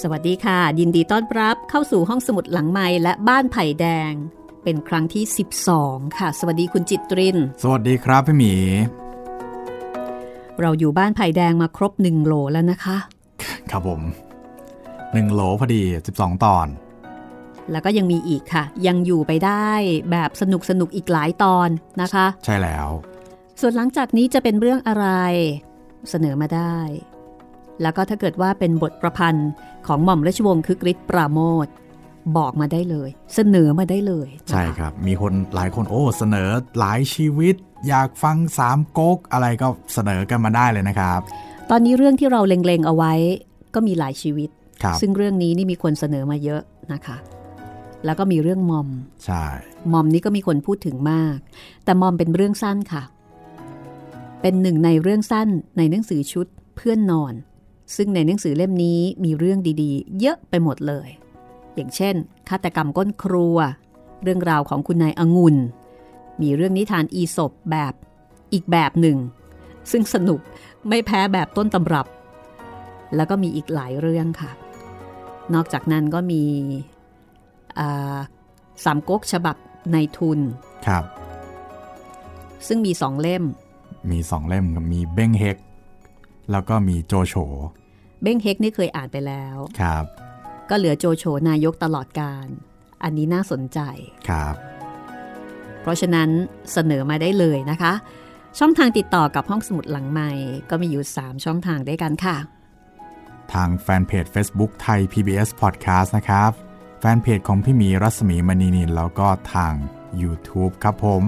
สวัสดีค่ะ ยินดีต้อนรับเข้าสู่ห้องสมุดหลังไม้และบ้านไผ่แดง เป็นครั้งที่ 12 ค่ะ สวัสดีคุณจิตริน สวัสดีครับพี่หมี เราอยู่บ้านไผ่แดงมาครบหนึ่งโหลแล้วนะคะ ครับผมหนึ่งโหลพอดี 12 ตอน แล้วก็ยังมีอีกค่ะ ยังอยู่ไปได้แบบสนุกสนุกอีกหลายตอนนะคะ ใช่แล้ว ส่วนหลังจากนี้จะเป็นเรื่องอะไร เสนอมาได้ แล้วก็ถ้าเกิดว่าเป็นบทประพันธ์ของหม่อมราชวงศ์คึกฤทธิ์ปราโมทบอกมาได้เลย เสนอมาได้เลยนะคะใช่ครับ มีคนหลายคนโอ้เสนอหลายชีวิต อยากฟังสามก๊กอะไรก็เสนอกันมาได้เลยนะครับ ตอนนี้เรื่องที่เราเล็งๆเอาไว้ก็มีหลายชีวิตครับซึ่งเรื่องนี้นี่มีคนเสนอมาเยอะนะคะ แล้วก็มีเรื่องมอมใช่มอมนี่ก็มีคนพูดถึงมาก แต่มอมเป็นเรื่องสั้นค่ะ เป็นหนึ่งในเรื่องสั้นในหนังสือชุดเพื่อนนอน ซึ่งในหนังสือเล่มนี้มีเรื่องดีๆ เยอะไปหมดเลย อย่างเช่นฆาตกรรมก้นครัว เรื่องราวของคุณนายองุ่นมีเรื่องนิทานอีสบแบบอีกแบบหนึ่ง ซึ่งสนุกไม่แพ้แบบต้นตำรับ แล้วก็มีอีกหลายเรื่องค่ะ นอกจากนั้นก็มีอ่าสามก๊กฉบับในทุนครับ ซึ่งมีสองเล่ม มีสองเล่มกับมีเบ้งเฮก แล้วก็มีโจโฉเบ้งเฮกนี่เคยอ่านไปแล้วครับ ก็เหลือโจโฉนายกตลอดการ อันนี้น่าสนใจครับ เพราะฉะนั้นเสนอมาได้เลยนะคะ ช่องทางติดต่อกับห้องสมุดหลังใหม่ ก็มีอยู่ 3 ช่องทางด้วยกันค่ะ ทางแฟนเพจ Facebook ไทย PBS Podcast นะครับ แฟนเพจของพี่หมีรัศมีมณีนินแล้วก็ทาง YouTube ครับผม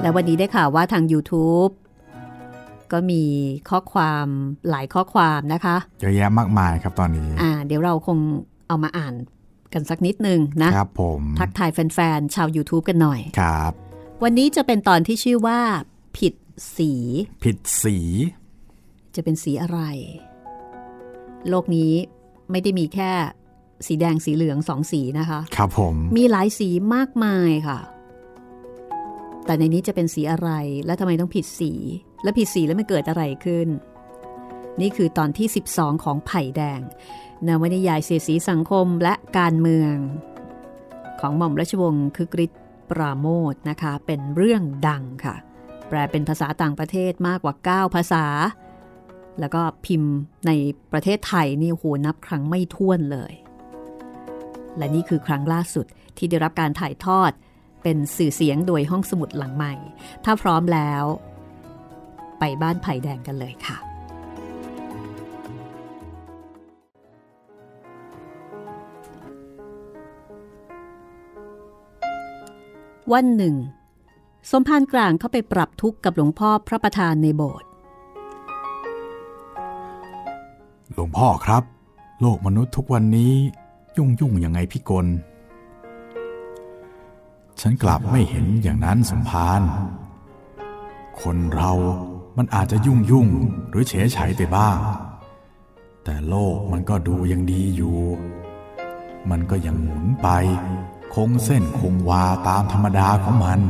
และวันนี้ได้ข่าวว่าทาง YouTube ก็มีข้อความหลายข้อความนะคะเยอะแยะมากมายครับตอนนี้อ่าเดี๋ยวเราคงเอามาอ่านกันสักนิดนึงนะครับผมทักทายแฟนๆ ชาว YouTube กันหน่อยครับ วันนี้จะเป็นตอนที่ชื่อว่า ผิดสี ผิดสี จะเป็นสีอะไร โลกนี้ไม่ได้มีแค่สีแดงสีเหลืองสองสีนะคะ ครับผม มีหลายสีมากมายค่ะ แต่ในนี้จะเป็นสีอะไรและทำไมต้องผิดสี และผิดสีแล้วมันเกิดอะไรขึ้น นี่คือตอนที่ 12 ของไผ่แดงนวนิยายเสียสีสังคมและการเมือง ของหม่อมราชวงศ์คึกฤทธิ์ปราโมทนะคะ เป็นเรื่องดังค่ะ แปลเป็นภาษาต่างประเทศมากกว่า 9 ภาษา แล้วก็พิมพ์ในประเทศไทยนี่โอ้โหนับครั้งไม่ถ้วนเลย และนี่คือครั้งล่าสุดที่ได้รับการถ่ายทอดเป็นสื่อเสียงโดยห้องสมุดหลังใหม่ ถ้าพร้อมแล้ว ไปบ้านไผ่แดงกันเลยค่ะ วันหนึ่ง สมภารกลางเข้าไปปรับทุกข์กับหลวงพ่อพระประธานในโบสถ์หลวงพ่อครับ โลกมนุษย์ทุกวันนี้ยุ่งยุ่งยังไงพี่กลฉันกลับไม่เห็นอย่างนั้นสมภารคนเรา มันอาจจะยุ่งยุ่งหรือเฉยเฉยไปบ้าง แต่โลกมันก็ดูยังดีอยู่ มันก็ยังหมุนไป คงเส้นคงวาตามธรรมดาของมัน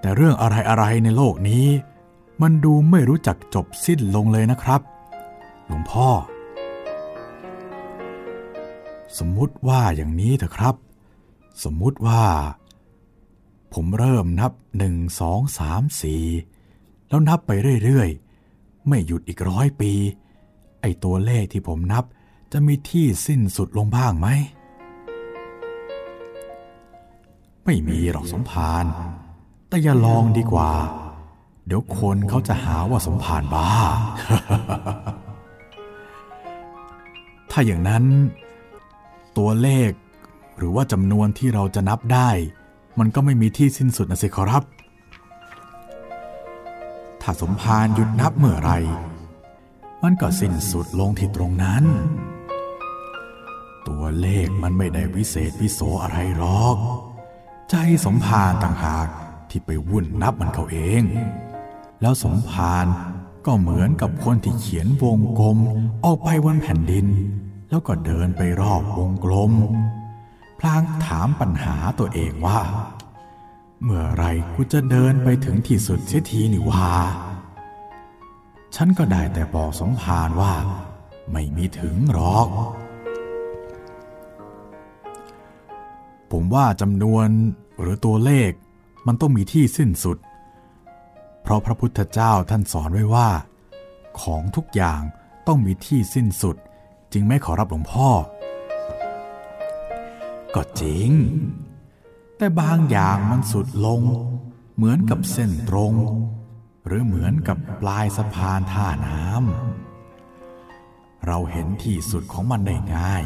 แต่เรื่องอะไรๆในโลกนี้ มันดูไม่รู้จักจบสิ้นลงเลยนะครับ หลวงพ่อ สมมุติว่าอย่างนี้เถอะครับ สมมุติว่า ผมเริ่มนับหนึ่งสองสามสี่แล้วนับไปเรื่อยๆ ไม่หยุดอีกร้อยปี ไอ้ตัวเลขที่ผมนับจะมีที่สิ้นสุดลงบ้างไหม ไม่มีหรอกสมภารแต่อย่าลองดีกว่า เดี๋ยวคนเขาจะหาว่าสมภารบ้า ถ้าอย่างนั้น ตัวเลขหรือว่าจำนวนที่เราจะนับได้ มันก็ไม่มีที่สิ้นสุดนะสิครับ ถ้าสมภารหยุดนับเมื่อไร มันก็สิ้นสุดลงที่ตรงนั้น ตัวเลขมันไม่ได้วิเศษวิโสอะไรหรอก ใจสมภารต่างหากที่ไปวุ่นนับมันเขาเอง แล้วสมภารก็เหมือนกับคนที่เขียนวงกลมออกไปบนแผ่นดิน แล้วก็เดินไปรอบวงกลม พลางถามปัญหาตัวเองว่า เมื่อไรกูจะเดินไปถึงที่สุดเสียทีนี่วาฉันก็ได้แต่บอกสมภารว่า ไม่มีถึงหรอก ผมว่าจำนวนหรือตัวเลขมันต้องมีที่สิ้นสุด เพราะพระพุทธเจ้าท่านสอนไว้ว่า ของทุกอย่างต้องมีที่สิ้นสุด จึงไม่ขอรับหลวงพ่อ ก็จริง แต่บางอย่างมันสุดลง เหมือนกับเส้นตรง หรือเหมือนกับปลายสะพานท่าน้ำเราเห็นที่สุดของมันได้ง่าย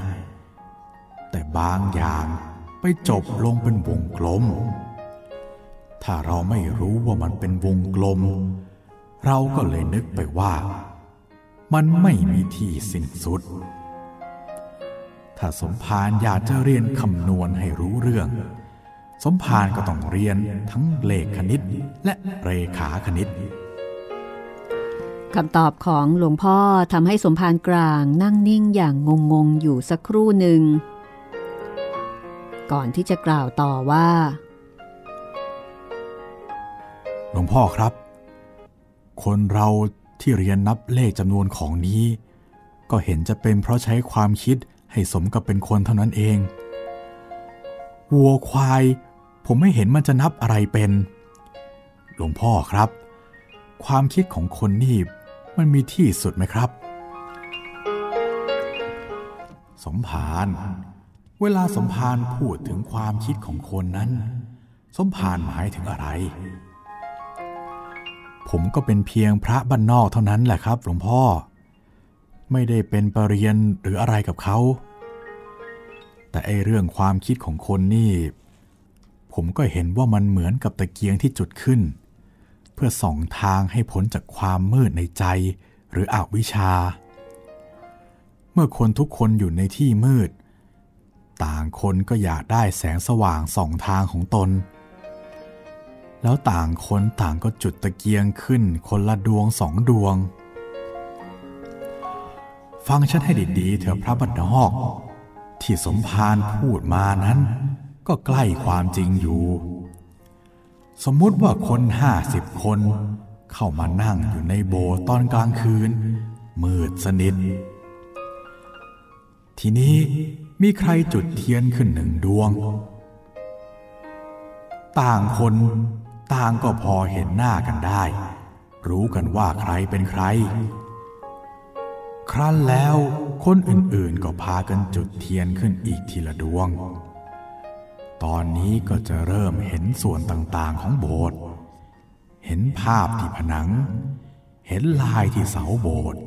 แต่บางอย่างไปจบลงเป็นวงกลม ถ้าเราไม่รู้ว่ามันเป็นวงกลม เราก็เลยนึกไปว่า มันไม่มีที่สิ้นสุด ถ้าสมภารอยากจะเรียนคำนวณให้รู้เรื่อง สมภารก็ต้องเรียนทั้งเลขคณิตและเรขาคณิตคำตอบของหลวงพ่อทำให้สมภารกลางนั่งนิ่งอย่างงงๆอยู่สักครู่หนึ่ง ก่อนที่จะกล่าวต่อว่า หลวงพ่อครับ คนเราที่เรียนนับเลขจำนวนของนี้ ก็เห็นจะเป็นเพราะใช้ความคิด ให้สมกับเป็นคนเท่านั้นเอง วัวควาย ผมไม่เห็นมันจะนับอะไรเป็น หลวงพ่อครับ ความคิดของคนนี่มันมีที่สุดไหมครับ สมภารเวลาสมภารพูดถึงความคิดของคนนั้น สมภารหมายถึงอะไร ผมก็เป็นเพียงพระบ้านนอกเท่านั้นแหละครับ หลวงพ่อ ไม่ได้เป็นปรริญญหรืออะไรกับเขา แต่ไอเรื่องความคิดของคนนี่ ผมก็เห็นว่ามันเหมือนกับตะเกียงที่จุดขึ้น เพื่อส่องทางให้พ้นจากความมืดในใจหรืออวิชา เมื่อคนทุกคนอยู่ในที่มืด ต่างคนก็อยากได้แสงสว่างส่องทางของตน แล้วต่างคนต่างก็จุดตะเกียงขึ้นคนละดวงสองดวง ฟังฉันให้ดีๆเถอะพระบัดนอก ที่สมภารพูดมานั้น ก็ใกล้ความจริงอยู่ สมมุติว่าคนห้าสิบคน เข้ามานั่งอยู่ในโบว์ตอนกลางคืน มืดสนิท ทีนี้มีใครจุดเทียนขึ้นหนึ่งดวง ต่างคนต่างก็พอเห็นหน้ากันได้ รู้กันว่าใครเป็นใคร ครั้นแล้วคนอื่นๆก็พากันจุดเทียนขึ้นอีกทีละดวง ตอนนี้ก็จะเริ่มเห็นส่วนต่างๆของโบสถ์ เห็นภาพที่ผนัง เห็นลายที่เสาโบสถ์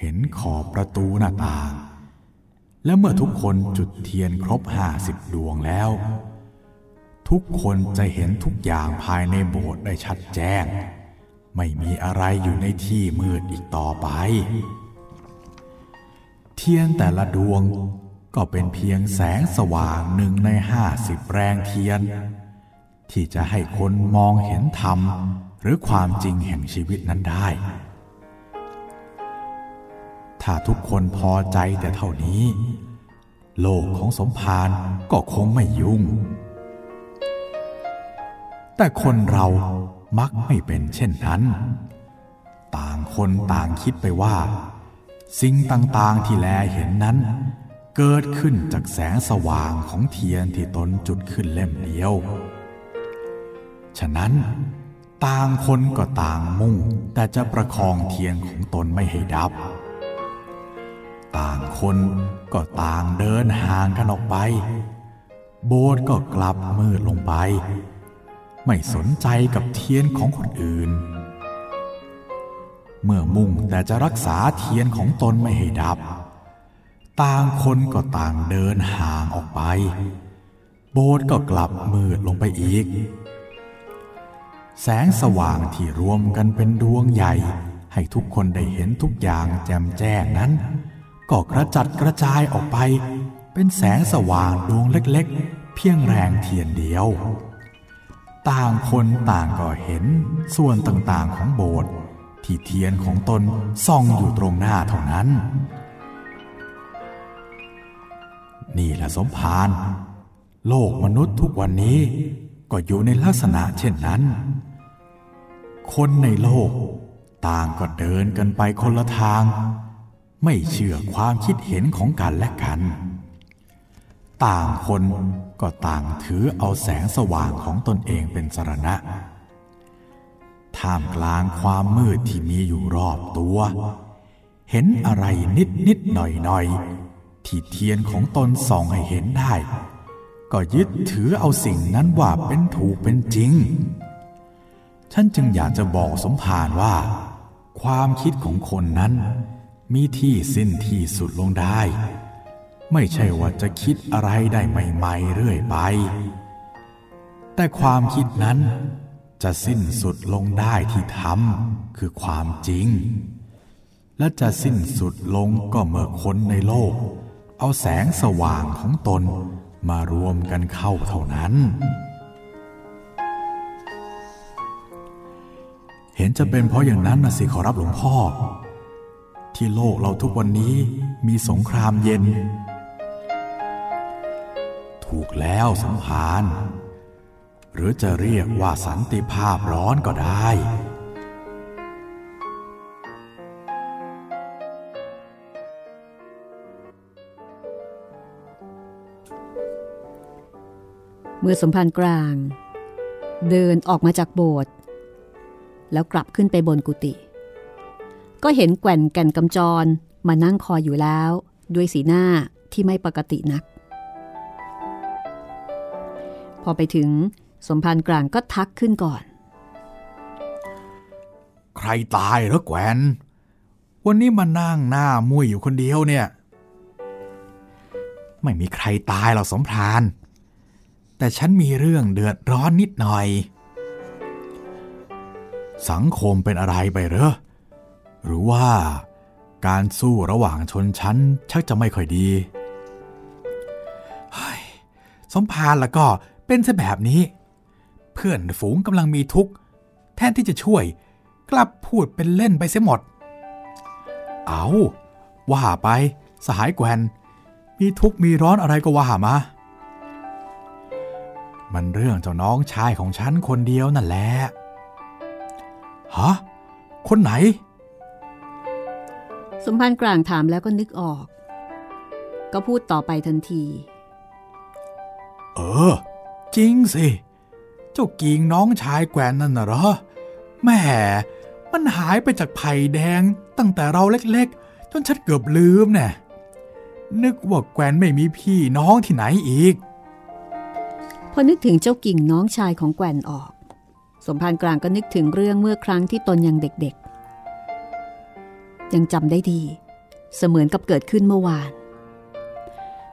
เห็นขอบประตูหน้าต่าง และเมื่อทุกคนจุดเทียนครบห้าสิบดวงแล้ว ทุกคนจะเห็นทุกอย่างภายในโบสถ์ได้ชัดแจ้ง ไม่มีอะไรอยู่ในที่มืดอีกต่อไป เทียนแต่ละดวงก็เป็นเพียงแสงสว่างหนึ่งในห้าสิบแรงเทียน ที่จะให้คนมองเห็นธรรม หรือความจริงแห่งชีวิตนั้นได้ ถ้าทุกคนพอใจแต่เท่านี้ โลกของสมภารก็คงไม่ยุ่ง แต่คนเรามักไม่เป็นเช่นนั้น ต่างคนต่างคิดไปว่า สิ่งต่างๆที่แลเห็นนั้น เกิดขึ้นจากแสงสว่างของเทียนที่ตนจุดขึ้นเล่มเดียว ฉะนั้นต่างคนก็ต่างมุ่งแต่จะประคองเทียนของตนไม่ให้ดับ ต่างคนก็ต่างเดินห่างกันออกไป โบสถ์ก็กลับมืดลงไป ไม่สนใจกับเทียนของคนอื่น เมื่อมุ่งแต่จะรักษาเทียนของตนไม่ให้ดับ ต่างคนก็ต่างเดินห่างออกไป โบสถ์ก็กลับมืดลงไปอีก แสงสว่างที่รวมกันเป็นดวงใหญ่ ให้ทุกคนได้เห็นทุกอย่างแจ่มแจ้งนั้น ก็กระจัดกระจายออกไป เป็นแสงสว่างดวงเล็กๆ เพียงแรงเทียนเดียว ต่างคนต่างก็เห็นส่วนต่างๆของโบสถ์ ที่เทียนของตนส่องอยู่ตรงหน้าเท่านั้น นี่แหละสมภารโลกมนุษย์ทุกวันนี้ก็อยู่ในลักษณะเช่นนั้น คนในโลกต่างก็เดินกันไปคนละทาง ไม่เชื่อความคิดเห็นของกันและกัน ต่างคนก็ต่างถือเอาแสงสว่างของตนเองเป็นสรณะ ท่ามกลางความมืดที่มีอยู่รอบตัว เห็นอะไรนิดนิดหน่อยหน่อยที่เทียนของตนส่องให้เห็นได้ ก็ยึดถือเอาสิ่งนั้นว่าเป็นถูกเป็นจริง ฉันจึงอยากจะบอกสมภารว่า ความคิดของคนนั้น มีที่สิ้นที่สุดลงได้ ไม่ใช่ว่าจะคิดอะไรได้ใหม่ ๆ เรื่อยไป แต่ความคิดนั้น จะสิ้นสุดลงได้ที่ทำคือความจริง และจะสิ้นสุดลงก็เมื่อคนในโลก เอาแสงสว่างของตนมารวมกันเข้าเท่านั้น เห็นจะเป็นเพราะอย่างนั้นนะสิขอรับหลวงพ่อ ที่โลกเราทุกวันนี้มีสงครามเย็น ถูกแล้วสมภาร หรือจะเรียกว่าสันติภาพร้อนก็ได้ เมื่อสมภารกลาง เดินออกมาจากโบสถ์แล้วกลับขึ้นไปบนกุฏิก็เห็นแก่นแก่นกำจรมานั่งคอยอยู่แล้ว ด้วยสีหน้าที่ไม่ปกตินัก พอไปถึง สมภารกลางก็ทักขึ้นก่อน ใครตายหรอแกวนวันนี้มานั่งหน้ามุ้ยอยู่คนเดียวเนี่ย ไม่มีใครตายหรอกสมภารแต่ฉันมีเรื่องเดือดร้อนนิดหน่อย สังคมเป็นอะไรไปเหรอ หรือว่าการสู้ระหว่างชนชั้นชักจะไม่ค่อยดีสมภารแล้วก็เป็นซะแบบนี้ เพื่อนฝูงกำลังมีทุกข์ แทนที่จะช่วย กลับพูดเป็นเล่นไปเสียหมด เอาว่าไป สหายแกวนมีทุกข์มีร้อนอะไรก็ว่ามา มันเรื่องเจ้าน้องชายของฉันคนเดียวนั่นแหละ ฮะ คนไหน สมภารกลางถามแล้วก็นึกออก ก็พูดต่อไปทันที เออ จริงสิ เจ้ากิงน้องชายแกวนนั่นน่ะเหรอแม่มันหายไปจากไผ่แดงตั้งแต่เราเล็กๆ จนฉันเกือบลืมแน่นึกว่าแกวนไม่มีพี่น้องที่ไหนอีก พอนึกถึงเจ้ากิ่งน้องชายของแกวนออก สมภารกลางก็นึกถึงเรื่องเมื่อครั้งที่ตนยังเด็กๆ ยังจำได้ดี เสมือนกับเกิดขึ้นเมื่อวาน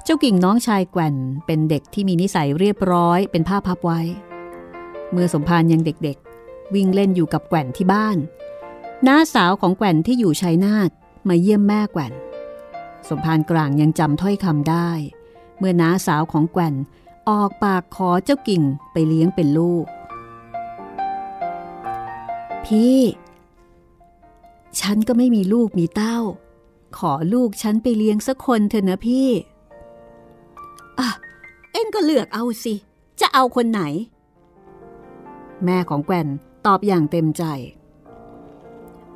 เจ้ากิ่งน้องชายแกวนเป็นเด็กที่มีนิสัยเรียบร้อยเป็นผ้าพับไว้ เมื่อสมภารยังเด็กๆ วิ่งเล่นอยู่กับแกวนที่บ้าน น้าสาวของแกวนที่อยู่ชัยนาทมาเยี่ยมแม่แกวนสมภารกลางยังจำถ้อยคำได้ เมื่อน้าสาวของแกวนออกปากขอเจ้ากิ่งไปเลี้ยงเป็นลูก พี่ ฉันก็ไม่มีลูกมีเต้า ขอลูกฉันไปเลี้ยงสักคนเถอะนะพี่ อะ เอ็งก็เลือกเอาสิ จะเอาคนไหน แม่ของแกวนตอบอย่างเต็มใจ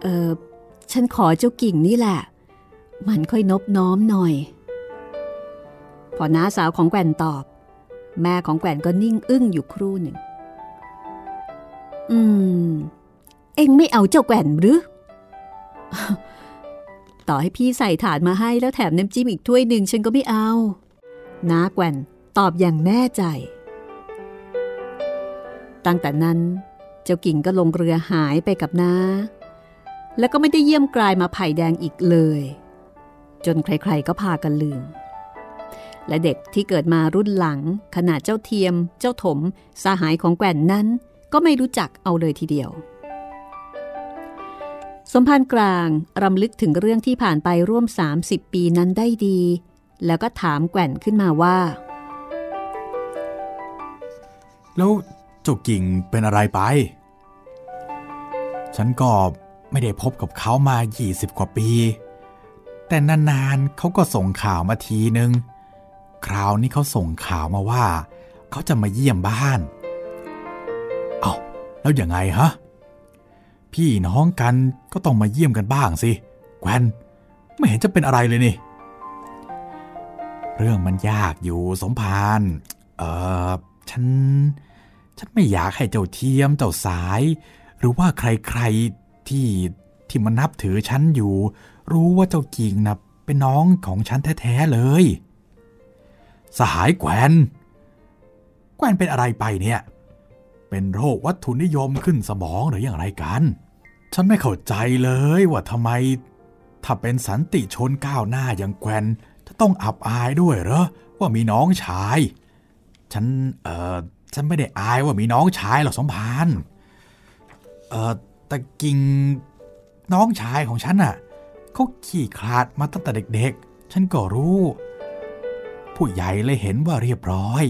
เออฉันขอเจ้ากิ่งนี่แหละ มันค่อยนบน้อมหน่อย พอน้าสาวของแกวนตอบ แม่ของแกวนก็นิ่งอึ้งอยู่ครู่หนึ่ง อืม เอ็งไม่เอาเจ้าแกวนหรือ ต่อให้พี่ใส่ถาดมาให้แล้วแถมน้ำจิ้มอีกถ้วยหนึ่งฉันก็ไม่เอา น้าแกวนตอบอย่างแน่ใจ ตั้งแต่นั้น เจ้ากิ่งก็ลงเรือหายไปกับน้า แล้วก็ไม่ได้เยี่ยมกลายมาไผ่แดงอีกเลย จนใครๆก็พากันลืม และเด็กที่เกิดมารุ่นหลัง ขนาดเจ้าเทียม เจ้าถมสหายของแก่นนั้น ก็ไม่รู้จักเอาเลยทีเดียวสมภารกลางรำลึกถึงเรื่องที่ผ่านไปร่วม 30 ปีนั้นได้ดี แล้วก็ถามแก่นขึ้นมาว่า แล้ว จ้ากิ่งเป็นอะไรไป ฉันก็ไม่ได้พบกับเขามา 20 กว่าปี แต่นานๆเขาก็ส่งข่าวมาทีนึง คราวนี้เขาส่งข่าวมาว่า เขาจะมาเยี่ยมบ้าน เอาแล้วยังไงฮะพพี่น้องกันก็ต้องมาเยี่ยมกันบ้างสิแกวนไม่เห็นจะเป็นอะไรเลยนี่ เรื่องมันยากอยู่สมพาน เออฉัน ฉันไม่อยากให้เจ้าเทียมเจ้าสาย หรือว่าใครๆที่ที่มานับถือฉันอยู่ รู้ว่าเจ้ากิ่งนะเป็นน้องของฉันแท้ๆเลย สหายแกวนแกวนเป็นอะไรไปเนี่ย เป็นโรควัตถุนิยมขึ้นสมองหรืออย่างไรกัน ฉันไม่เข้าใจเลยว่าทำไม ถ้าเป็นสันติชนก้าวหน้าอย่างแกวนจะต้องอับอายด้วยเหรอว่ามีน้องชาย ฉันเออ ฉันไม่ได้อายว่ามีน้องชายหรอกสมพานเออแต่กิ่งน้องชายของฉันอะเขาขี่คลาดมาตั้งแต่เด็กๆ ฉันก็รู้ ผู้ใหญ่เลยเห็นว่าเรียบร้อย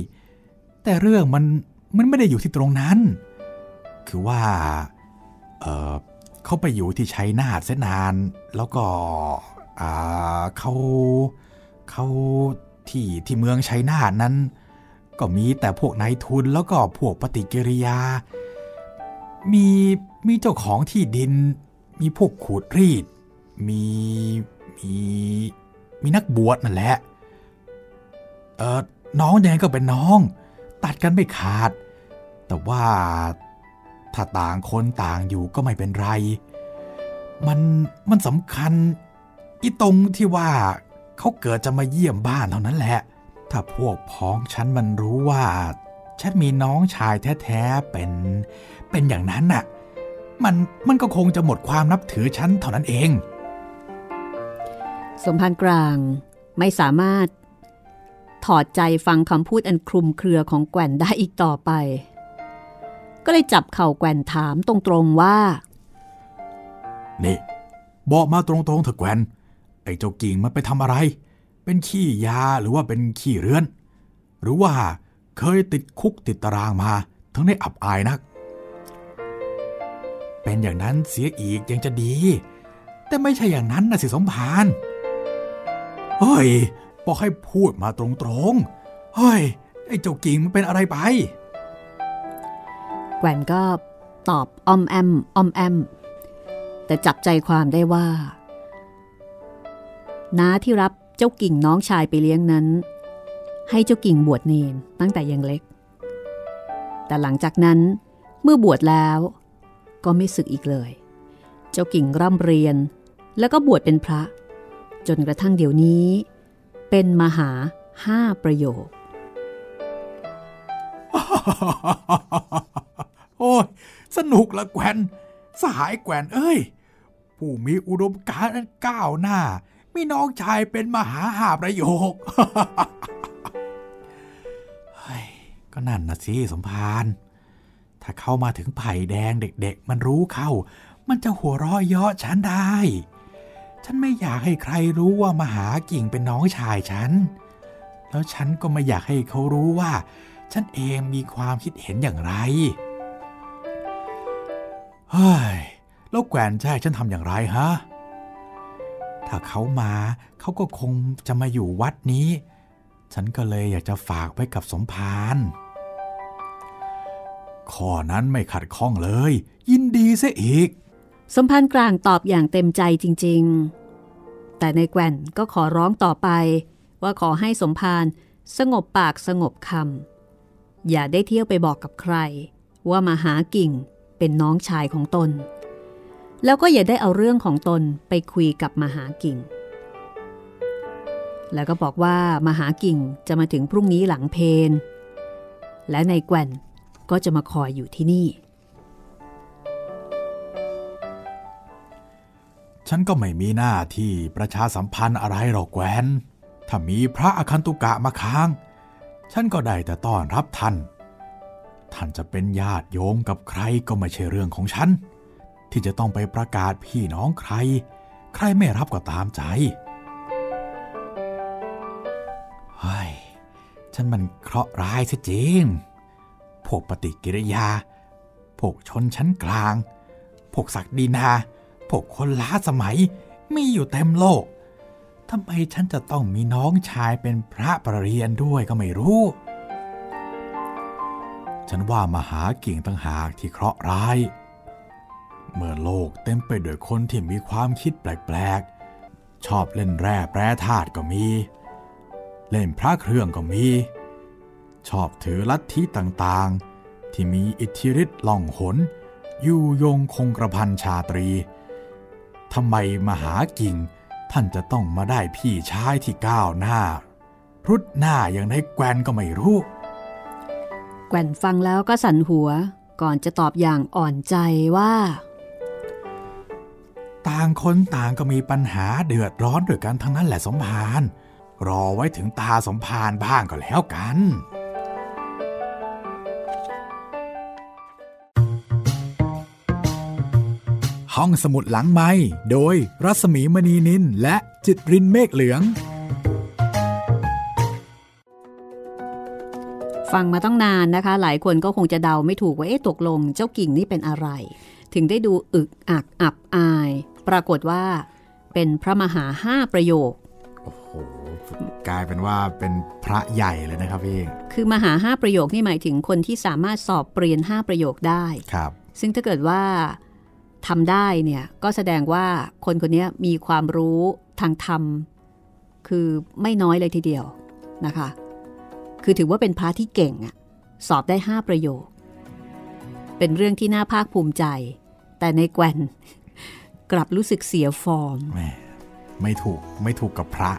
แต่เรื่องมันมันไม่ได้อยู่ที่ตรงนั้น คือว่า เออเขาไปอยู่ที่ชัยนาทเสนาน แล้วก็อ่าเขาเขาที่ที่เมืองชัยนาทนั้น ก็มีแต่พวกนายทุนแล้วก็พวกปฏิกิริยา มีมีเจ้าของที่ดิน มีพวกขูดรีด มีมีมีนักบวชนั่นแหละ เออน้องยังไงก็เป็นน้อง ตัดกันไม่ขาด แต่ว่าถ้าต่างคนต่างอยู่ก็ไม่เป็นไร มันมันสำคัญอีตรงที่ว่าเขาเกิดจะมาเยี่ยมบ้านเท่านั้นแหละ ถ้าพวกพ้องฉันมันรู้ว่า ฉันมีน้องชายแท้ๆเป็น เป็นอย่างนั้นน่ะ มันมันก็คงจะหมดความนับถือฉันเท่านั้นเอง สมภารกลางไม่สามารถ ถอดใจฟังคำพูดอันคลุมเครือของแก่นได้อีกต่อไป ก็เลยจับเข่าแก่นถามตรงๆว่า นี่ บอกมาตรงๆเถอะแกวนไอ้เจ้ากิ่งมันไปทำอะไร เป็นขี้ยาหรือว่าเป็นขี้เรือน หรือว่าเคยติดคุกติดตารางมาถึงได้อับอายนัก เป็นอย่างนั้นเสียอีกยังจะดี แต่ไม่ใช่อย่างนั้นนะสิสมภารเฮ้ยบอกให้พูดมาตรงๆเฮ้ยไอ้เจ้ากิ่งมันเป็นอะไรไปแกวนก็ตอบออมแอมออมแอม แต่จับใจความได้ว่า น้าที่รับ เจ้ากิ่งน้องชายไปเลี้ยงนั้น ให้เจ้ากิ่งบวชเนนตั้งแต่ยังเล็ก แต่หลังจากนั้นเมื่อบวชแล้วก็ไม่ศึกอีกเลย เจ้ากิ่งร่ำเรียนแล้วก็บวชเป็นพระ จนกระทั่งเดี๋ยวนี้ เป็นมหาห้าประโยค โอ้ย สนุกละแกวน สหายแกวนเอ้ย ผู้มีอุดมการณ์ก้าวหน้า มีน้องชายเป็นมหาหาประโยคก็นั่นนะสิสมพาน ถ้าเข้ามาถึงไผ่แดงเด็กๆ มันรู้เข้า มันจะหัวเราะเยาะฉันได้ ฉันไม่อยากให้ใครรู้ว่ามหากิ่งเป็นน้องชายฉัน แล้วฉันก็ไม่อยากให้เขารู้ว่า ฉันเองมีความคิดเห็นอย่างไร เฮ้ย แล้วแกวนจะให้ฉันทำอย่างไรฮะ ถ้าเขามาเขาก็คงจะมาอยู่วัดนี้ ฉันก็เลยอยากจะฝากไว้กับสมภารข้อนั้นไม่ขัดข้องเลย ยินดีเสียอีก สมพันกลางตอบอย่างเต็มใจจริง ๆ แต่ในแกว่นก็ขอร้องต่อไป ว่าขอให้สมภารสงบปากสงบคำอย่าได้เที่ยวไปบอกกับใคร ว่ามาหากิ่งเป็นน้องชายของตน แล้วก็อย่าได้เอาเรื่องของตนไปคุยกับมหากิ่ง แล้วก็บอกว่ามหากิ่งจะมาถึงพรุ่งนี้หลังเพนและในแกวนก็จะมาคอยอยู่ที่นี่ ฉันก็ไม่มีหน้าที่ประชาสัมพันธ์อะไรหรอกแกวนถ้ามีพระอคันตุกะมาค้าง ฉันก็ได้แต่ต้อนรับท่าน ท่านจะเป็นญาติโยมกับใครก็ไม่ใช่เรื่องของฉัน ที่จะต้องไปประกาศพี่น้องใคร ใครไม่รับก็ตามใจเฮ้ยฉันมันเคราะห์ร้ายซะจริง พวกปฏิกิริยา พวกชนชั้นกลาง พวกศักดินา พวกคนล้าสมัย มีอยู่เต็มโลกทำไมฉันจะต้องมีน้องชายเป็นพระประเรียนด้วยก็ไม่รู้ ฉันว่ามหาเก่งต่างหากที่เคราะห์ร้าย เมื่อโลกเต็มไปด้วยคนที่มีความคิดแปลกๆ ชอบเล่นแร่แปรธาตุก็มี เล่นพระเครื่องก็มี ชอบถือลัทธิต่างๆ ที่มีอิทธิฤทธิ์ล่องหนอยู่ยงคงกระพันชาตรีทำไมมหากิ่งท่านจะต้องมาได้พี่ชายที่ก้าวหน้า รุดหน้าอย่างในแกวนก็ไม่รู้ แกว่นฟังแล้วก็สั่นหัวก่อนจะตอบอย่างอ่อนใจว่า ต่างคนต่างก็มีปัญหาเดือดร้อนด้วยกันทั้งนั้นแหละสมภารรอไว้ถึงตาสมภารบ้างก็แล้วกันห้องสมุดหลังไม้โดยรัสมีมณีนินและจิตรินเมฆเหลือง ฟังมาต้องนานนะคะ หลายคนก็คงจะเดาไม่ถูกว่าเอ๊ะตกลงเจ้ากิ่งนี่เป็นอะไร ถึงได้ดูอึกอักอับอาย ปรากฏว่าเป็นพระมหาห้าประโยค โอ้โห กลายเป็นว่าเป็นพระใหญ่เลยนะครับพี่ คือมหาห้าประโยคนี่หมายถึงคนที่สามารถสอบเปลี่ยนห้าประโยคได้ ครับ ซึ่งถ้าเกิดว่าทำได้เนี่ยก็แสดงว่าคนคนนี้มีความรู้ทางธรรม คือไม่น้อยเลยทีเดียวนะคะ คือถือว่าเป็นพระที่เก่งอะสอบได้5ประโยค เป็นเรื่องที่น่าภาคภูมิใจ แต่ในแกวน กลับรู้สึกเสียฟอร์มแหม่ไม่ถูกไม่ถูกกับพระ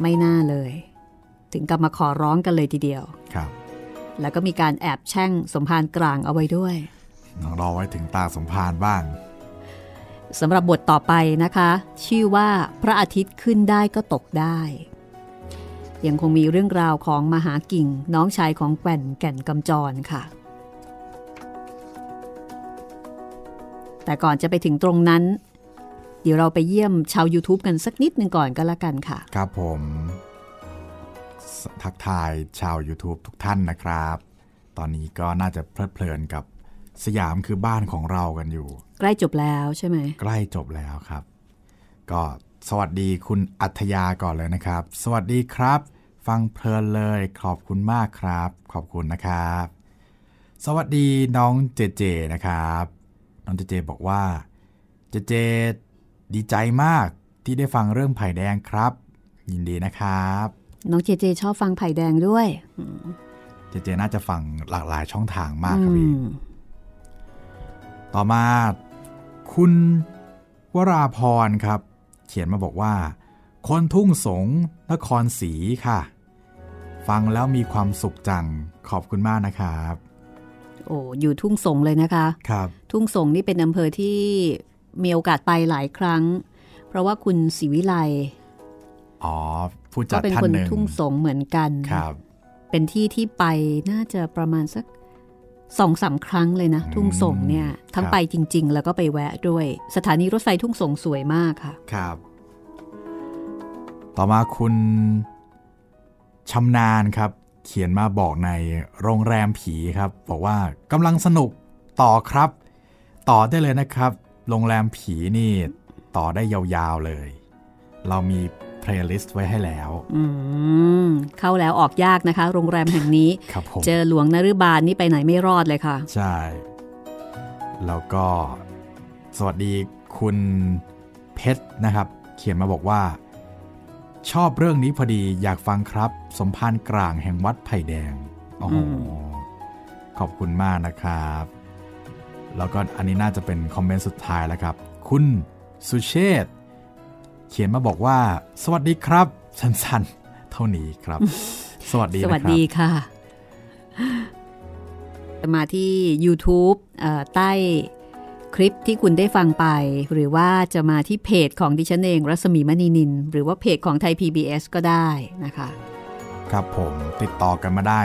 ไม่น่าเลย ถึงกับมาขอร้องกันเลยทีเดียวครับ แล้วก็มีการแอบแช่งสมภารกลางเอาไว้ด้วยรอไว้ถึงตาสมภารบ้างสำหรับบทต่อไปนะคะ ชื่อว่าพระอาทิตย์ขึ้นได้ก็ตกได้ ยังคงมีเรื่องราวของมหากิ่งน้องชายของแก่นแก่นกำจรค่ะ แต่ก่อนจะไปถึงตรงนั้น เดี๋ยวเราไปเยี่ยมชาว YouTube กันสักนิดหนึ่งก่อนก็แล้วกันค่ะ ครับผมสทักทายชาว YouTube ทุกท่านนะครับ ตอนนี้ก็น่าจะเพลิดเพลินกับสยามคือบ้านของเรากันอยู่ ใกล้จบแล้วใช่ไหม ใกล้จบแล้วครับ ก็สวัสดีคุณอัธยาก่อนเลยนะครับ สวัสดีครับ ฟังเพลินเลยขอบคุณมากครับ ขอบคุณนะครับ สวัสดีน้องเจเจนะครับ น้องเจเจบอกว่า เจเจ ดีใจมากที่ได้ฟังเรื่องไผ่แดงครับ ยินดีนะครับ น้องเจเจชอบฟังไผ่แดงด้วย เจเจน่าจะฟังหลากหลายช่องทางมากครับพี่อืมต่อมาคุณวราพรครับ เขียนมาบอกว่า คนทุ่งสงนครศรีค่ะ ฟังแล้วมีความสุขจังขอบคุณมากนะครับ โอ้อยู่ทุ่งสงเลยนะคะครับ ทุ่งสงนี่เป็นอำเภอที่มีโอกาสไปหลายครั้ง เพราะว่าคุณศรีวิไลอ๋อผู้จัก็ดเป็นท่าคนนหนึ่งทุ่งสงเหมือนกันครับ เป็นที่ที่ไปน่าจะประมาณสักสองสามครั้งเลยนะ ทุ่งสงเนี่ย ทั้งไปจริง ๆ แล้วก็ไปแวะด้วย สถานีรถไฟทุ่งสงสวยมากค่ะ ครับ ต่อมาคุณชำนาญครับ เขียนมาบอกในโรงแรมผีครับ บอกว่ากำลังสนุกต่อครับ ต่อได้เลยนะครับ โรงแรมผีนี่ต่อได้ยาวๆเลย เรามี playlist ไว้ให้แล้วอืมเข้าแล้วออกยากนะคะ โรงแรมแห่งนี้ครับผมเจอหลวงนฤบาลนี่ไปไหนไม่รอดเลยค่ะ ใช่ แล้วก็สวัสดีคุณเพชรนะครับ เขียนมาบอกว่า ชอบเรื่องนี้พอดีอยากฟังครับ สมภารกลางแห่งวัดไผ่แดงโอ้โหอืขอบคุณมากนะครับ แล้วก็อันนี้น่าจะเป็นคอมเมนต์สุดท้ายแล้วครับ คุณสุเชษฐ์เขียนมาบอกว่า สวัสดีครับ สั้นๆ เท่านี้ครับ สวัสดีสนะครับวัสดีค่ะ มาที่ YouTube เอ่อใต้ คลิปที่คุณได้ฟังไป หรือว่าจะมาที่เพจของดิฉันเอง รัศมีมณีนิน หรือว่าเพจของไทย PBS ก็ได้นะคะ ครับผมติดต่อกันมาได้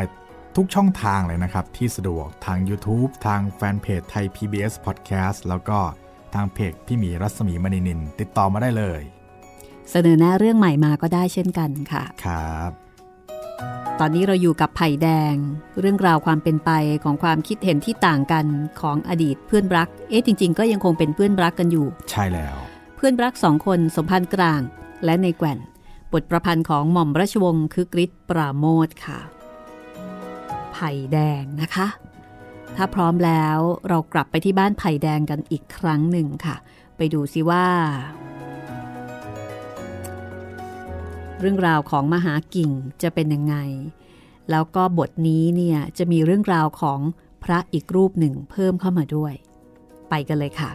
ทุกช่องทางเลยนะครับ ที่สะดวกทาง YouTube ทางแฟนเพจไทย PBS Podcast แล้วก็ทางเพจพี่หมีรัศมีมณีนิน ติดต่อมาได้เลย เสนอหน้าเรื่องใหม่มาก็ได้เช่นกันค่ะ ครับ ตอนนี้เราอยู่กับไผ่แดง เรื่องราวความเป็นไปของความคิดเห็นที่ต่างกันของอดีตเพื่อนรัก เอ๊ะจริง ๆ ก็ยังคงเป็นเพื่อนรักกันอยู่ ใช่แล้ว เพื่อนรักสองคนสมพันธ์กลาง และในแกว่นบทประพันธ์ของหม่อมราชวงศ์คึกฤทธิ์ปราโมทค่ะ ไผ่แดงนะคะ ถ้าพร้อมแล้วเรากลับไปที่บ้านไผ่แดงกันอีกครั้งหนึ่งค่ะ ไปดูสิว่า เรื่องราวของมหากิ่งจะเป็นยังไง แล้วก็บทนี้เนี่ยจะมีเรื่องราวของพระอีกรูปหนึ่งเพิ่มเข้ามาด้วย ไปกันเลยค่ะ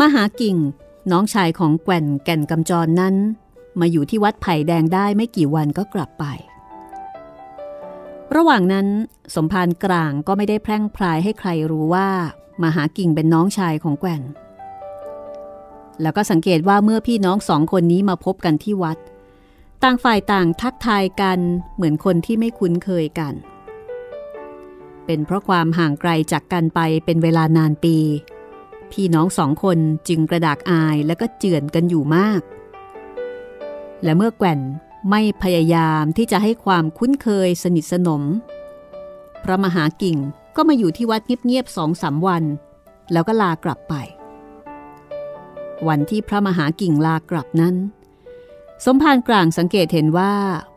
มหากิ่งน้องชายของแก่นแก่นกำจรนั้น มาอยู่ที่วัดไผ่แดงได้ไม่กี่วันก็กลับไป ระหว่างนั้นสมภารกลางก็ไม่ได้แพร่งพรายให้ใครรู้ว่ามาหากิ่งเป็นน้องชายของแก่น แล้วก็สังเกตว่าเมื่อพี่น้องสองคนนี้มาพบกันที่วัด ต่างฝ่ายต่างทักทายกันเหมือนคนที่ไม่คุ้นเคยกัน เป็นเพราะความห่างไกลจากกันไปเป็นเวลานานปี พี่น้องสองคนจึงกระดากอายและก็เจือนกันอยู่มาก และเมื่อแก่นไม่พยายามที่จะให้ความคุ้นเคยสนิทสนม พระมหากิ่งก็มาอยู่ที่วัดเงียบๆสองสาวัน แล้วก็ลากลับไป วันที่พระมหากิ่งลากลับนั้น สมภารกลางสังเกตเห็นว่า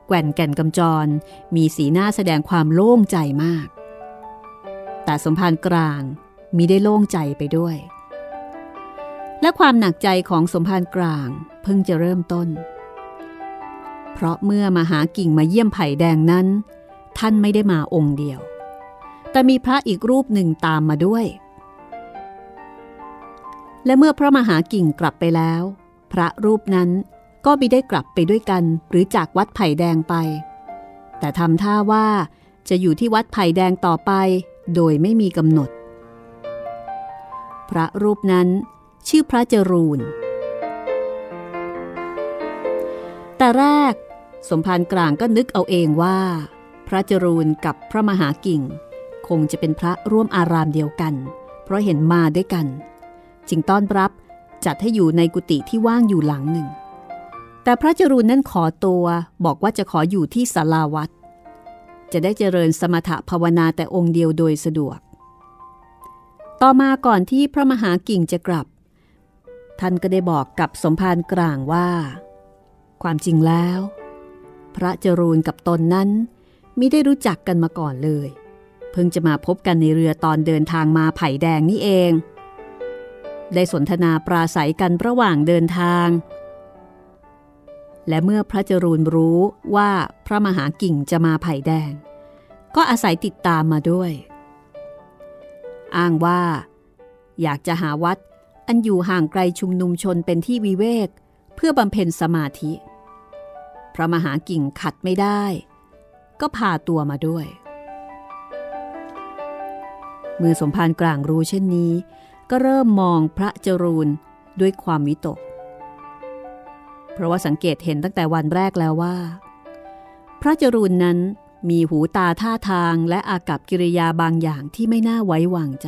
แก่นแก่นกำจร มีสีหน้าแสดงความโล่งใจมาก แต่สมภารกลางมีได้โล่งใจไปด้วย และความหนักใจของสมภารกลางเพิ่งจะเริ่มต้น เพราะเมื่อมาหากิ่งมาเยี่ยมไผ่แดงนั้น ท่านไม่ได้มาองค์เดียว แต่มีพระอีกรูปหนึ่งตามมาด้วย และเมื่อพระมหากิ่งกลับไปแล้ว พระรูปนั้นก็ไม่ได้กลับไปด้วยกันหรือจากวัดไผ่แดงไป แต่ทำท่าว่าจะอยู่ที่วัดไผ่แดงต่อไป โดยไม่มีกำหนด พระรูปนั้นชื่อพระจรูนแต่แรก สมภารกลางก็นึกเอาเองว่า พระจรูนกับพระมหากิ่ง คงจะเป็นพระร่วมอารามเดียวกัน เพราะเห็นมาด้วยกัน จึงต้อนรับจัดให้อยู่ในกุฏิที่ว่างอยู่หลังหนึ่ง แต่พระจรูนนั้นขอตัวบอกว่าจะขออยู่ที่ศาลาวัด จะได้เจริญสมถภาวนาแต่องค์เดียวโดยสะดวก ต่อมาก่อนที่พระมหากิ่งจะกลับ ท่านก็ได้บอกกับสมภารกลางว่า ความจริงแล้ว พระจรูนกับตนนั้นมิได้รู้จักกันมาก่อนเลย เพิ่งจะมาพบกันในเรือตอนเดินทางมาไผ่แดงนี่เอง ได้สนทนาปราศัยกันระหว่างเดินทาง และเมื่อพระจรูนรู้ว่าพระมหากิ่งจะมาไผ่แดง ก็อาศัยติดตามมาด้วย อ้างว่า อยากจะหาวัดอันอยู่ห่างไกลชุมนุมชนเป็นที่วิเวก เพื่อบำเพ็ญสมาธิ ระมหากิ่งขัดไม่ได้ ก็พาตัวมาด้วย มือสมภารกลางรู้เช่นนี้ ก็เริ่มมองพระจรูนด้วยความวิตก เพราะว่าสังเกตเห็นตั้งแต่วันแรกแล้วว่า พระจรูนนั้นมีหูตาท่าทางและอากับกิริยาบางอย่างที่ไม่น่าไว้วางใจ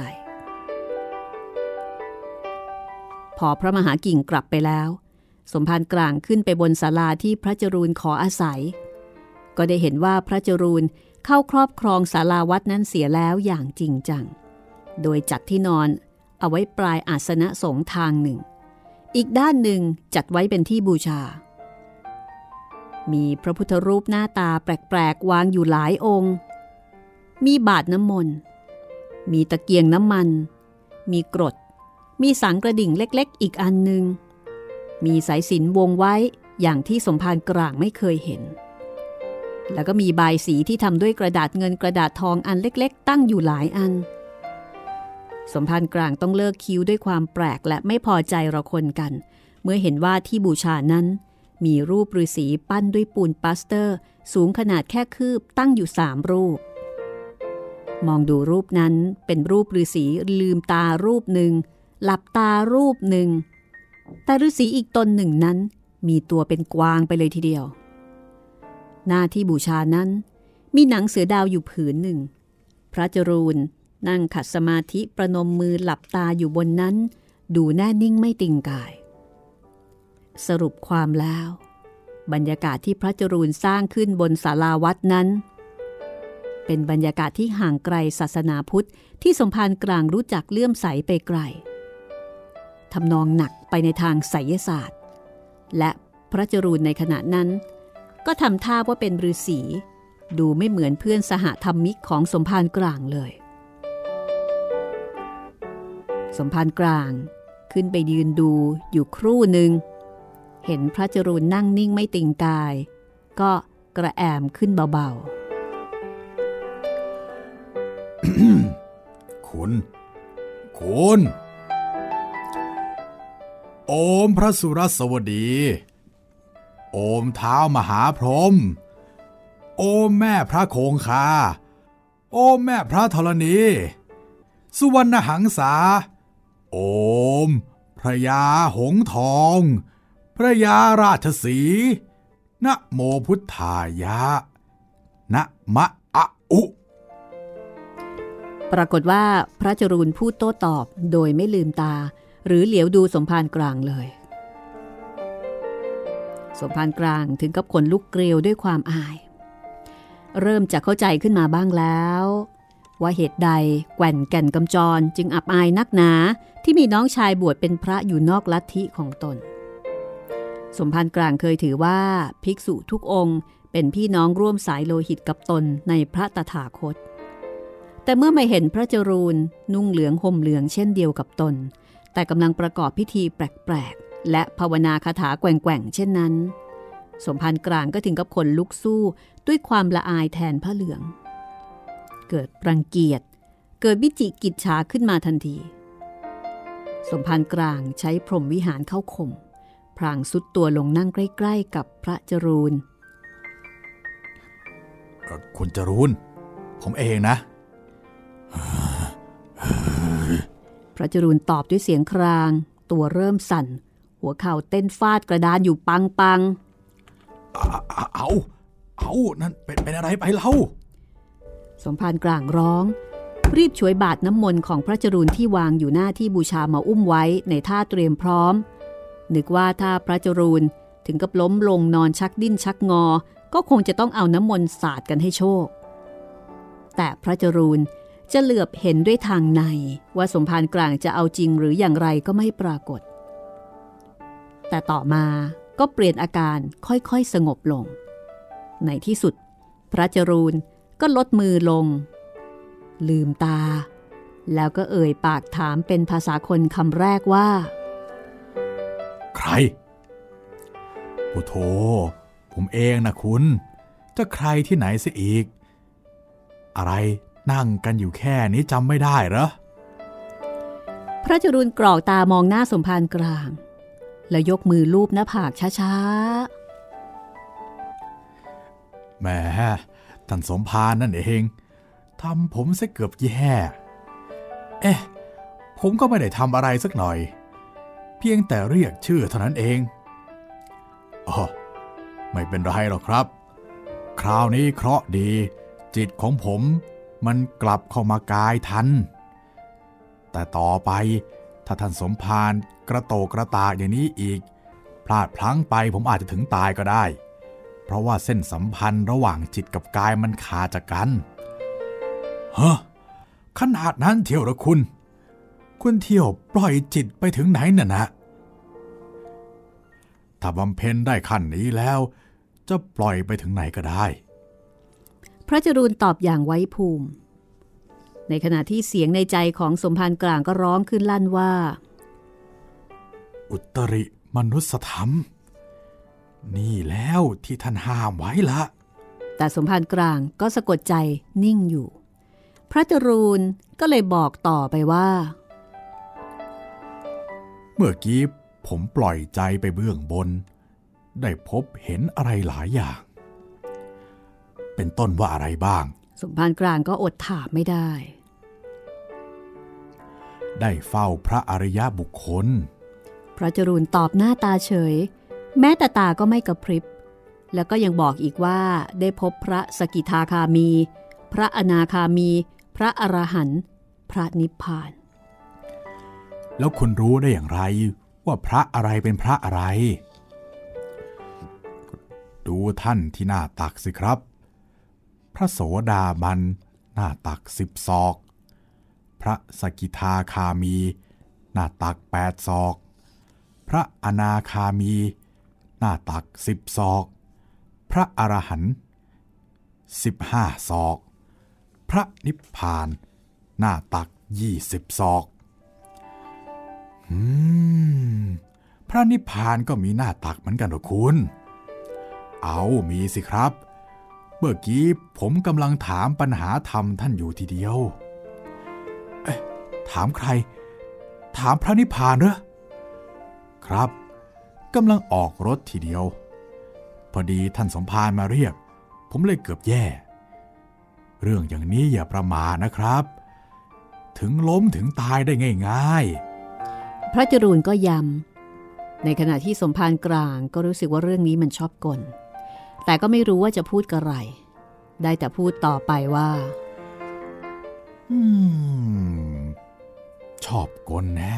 พอพระมหากิ่งกลับไปแล้ว สมภารกลางขึ้นไปบนศาลาที่พระจรูนขออาศัย ก็ได้เห็นว่าพระจรูนเข้าครอบครองศาลาวัดนั้นเสียแล้วอย่างจริงจัง โดยจัดที่นอนเอาไว้ปลายอาสนะสงทางหนึ่ง อีกด้านหนึ่งจัดไว้เป็นที่บูชา มีพระพุทธรูปหน้าตาแปลกๆวางอยู่หลายองค์ มีบาทน้ำมนต์ มีตะเกียงน้ำมัน มีกลด มีสังข์ กระดิ่งเล็กๆ อีกอันหนึ่ง มีสายสิญจน์วงไว้อย่างที่สมภารกร่างไม่เคยเห็น แล้วก็มีบายศรีที่ทำด้วยกระดาษเงินกระดาษทองอันเล็ก ๆ ตั้งอยู่หลายอัน สมภารกร่างต้องเลิกคิ้วด้วยความแปลกและไม่พอใจระคนกัน เมื่อเห็นว่าที่บูชานั้น มีรูปฤาษีปั้นด้วยปูนปลาสเตอร์ สูงขนาดแค่คืบตั้งอยู่สามรูป มองดูรูปนั้นเป็นรูปฤาษีลืมตารูปหนึ่งหลับตารูปหนึ่ง แต่ฤาษีอีกตนหนึ่งนั้นมีตัวเป็นกวางไปเลยทีเดียว หน้าที่บูชานั้น มีหนังเสือดาวอยู่ผืนหนึ่ง พระจรูนนั่งขัดสมาธิประนมมือหลับตาอยู่บนนั้น ดูแน่นิ่งไม่ติงกาย สรุปความแล้ว บรรยากาศที่พระจรูนสร้างขึ้นบนศาลาวัดนั้น เป็นบรรยากาศที่ห่างไกลศาสนาพุทธที่สมภารกลางรู้จักเลื่อมใสไปไกลทำนองหนัก ไปในทางไสยศาสตร์ และพระจรูนในขณะนั้น ก็ทำท่าว่าเป็นฤาษีดูไม่เหมือนเพื่อนสหธรรมิกของสมภารกลางเลย สมภารกลางขึ้นไปยืนดูอยู่ครู่หนึ่ง เห็นพระจรูนนั่งนิ่งไม่ติงกาย ก็กระแอมขึ้นเบาๆคุณคุณ โอมพระสุรสวดี โอมเท้ามหาพรหม โอมแม่พระโคงคา โอมแม่พระธรณี สุวรรณหังษา โอม พระยาหงทอง พระยาราชสี นะโมพุทธายะ นะมะอะอุ ปรากฏว่าพระจรูนพูดโต้ตอบโดยไม่ลืมตา หรือเหลียวดูสมภารกลางเลย สมภารกลางถึงกับขนลุกเกลียวด้วยความอาย เริ่มจะเข้าใจขึ้นมาบ้างแล้ว ว่าเหตุใดแก่นแก่นกำจรจึงอับอายนักหนาที่มีน้องชายบวชเป็นพระอยู่นอกลัทธิของตน สมภารกลางเคยถือว่าภิกษุทุกองค์เป็นพี่น้องร่วมสายโลหิตกับตนในพระตถาคต แต่เมื่อไม่เห็นพระจรูนนุ่งเหลืองห่มเหลืองเช่นเดียวกับตน แต่กำลังประกอบพิธีแปลกๆ และภาวนาคาถาแกว่งๆ เช่นนั้น สมภารกลางก็ถึงกับคนลุกสู้ด้วยความละอายแทนพระเหลือง เกิดรังเกียจ เกิดวิจิกิจฉาขึ้นมาทันที สมภารกลางใช้พรหมวิหารเข้าข่มพรางสุดตัวลงนั่งใกล้ๆ กับพระจรูนคุณจรูน ผมเองนะพ ระจรูนตอบด้วยเสียงคราง ตัวเริ่มสั่น หัวเข่าเต้นฟาดกระดานอยู่ปังปังเอาเอานั่นเป็นเป็นอะไรไปเล่าสมภารกลางร้อง รีบช่วยบาดน้ำมนต์ของพระจรูนที่วางอยู่หน้าที่บูชามาอุ้มไว้ในท่าเตรียมพร้อม นึกว่าถ้าพระจรูนถึงกับล้มลงนอนชักดิ้นชักงอ ก็คงจะต้องเอาน้ำมนต์สาดกันให้โชค แต่พระจรูน จะเหลือบเห็นด้วยทางใน ว่าสมภารกลางจะเอาจริงหรืออย่างไรก็ไม่ปรากฏ แต่ต่อมาก็เปลี่ยนอาการค่อยๆสงบลง ในที่สุด พระจรูนก็ลดมือลง ลืมตา แล้วก็เอ่ยปากถามเป็นภาษาคนคำแรกว่า ใครโอ้โธผมเองนะคุณ จะใครที่ไหนเสิอีก อะไร นั่งกันอยู่แค่นี้จำไม่ได้เหรอ พระจรูนกรอกตามองหน้าสมภารกลาง แล้วยกมือลูบหน้าผากช้าๆแม่ท่านสมพานนั่นเองทำผมซะเกือบแย่ เอ๊ะ ผมก็ไม่ได้ทำอะไรสักหน่อย เพียงแต่เรียกชื่อเท่านั้นเอง อ๋อ ไม่เป็นไรหรอกครับ คราวนี้เคราะดี จิตของผม มันกลับเข้ามากายทัน แต่ต่อไปถ้าท่านสมภารกระโตกระตากอย่างนี้อีก พลาดพลั้งไปผมอาจจะถึงตายก็ได้ เพราะว่าเส้นสัมพันธ์ระหว่างจิตกับกายมันขาดจากกันเฮ้ขนาดนั้นเที่ยวหรอคุณ คุณเที่ยวปล่อยจิตไปถึงไหนน่ะนะ ถ้าบำเพ็ญได้ขั้นนี้แล้ว จะปล่อยไปถึงไหนก็ได้ ระจรูนตอบอย่างไว้ภูมิ ในขณะที่เสียงในใจของสมภารกลางก็ร้องขึ้นลั่นว่า อุตริมนุสธรรม นี่แล้วที่ท่านห้ามไว้ละ แต่สมภารกลางก็สะกดใจนิ่งอยู่ พระจรูนก็เลยบอกต่อไปว่า เมื่อกี้ผมปล่อยใจไปเบื้องบน ได้พบเห็นอะไรหลายอย่าง เป็นต้นว่าอะไรบ้าง สมภารกลางก็อดถามไม่ได้ ได้เฝ้าพระอริยบุคคล พระจรูนตอบหน้าตาเฉย แม้แต่ตาก็ไม่กระพริบ แล้วก็ยังบอกอีกว่าได้พบพระสกิทาคามี พระอนาคามี พระอรหันต์พระนิพพาน แล้วคุณรู้ได้อย่างไร ว่าพระอะไรเป็นพระอะไรดูท่านที่หน้าตักสิครับ พระโสดาบัน หน้าตักสิบศอก พระสกิทาคามี หน้าตักแปดศอก พระอนาคามี หน้าตักสิบศอก พระอรหันต์สิบห้าศอก พระนิพพาน หน้าตักยี่สิบศอกอืมพระนิพพานก็มีหน้าตักเหมือนกันหรอคุณ เอามีสิครับ เมื่อกี้ผมกำลังถามปัญหาธรรมท่านอยู่ทีเดียว เอ๊ะ ถามใคร ถามพระนิพพานเหรอ ครับ กำลังออกรถทีเดียว พอดีท่านสมภารมาเรียก ผมเลยเกือบแย่ เรื่องอย่างนี้อย่าประมาทนะครับ ถึงล้มถึงตายได้ง่ายพระจรูนก็ย้ำในขณะที่สมภารกลางก็รู้สึกว่าเรื่องนี้มันชอบกล แต่ก็ไม่รู้ว่าจะพูดกระไร ได้แต่พูดต่อไปว่า อืม ชอบกลนะ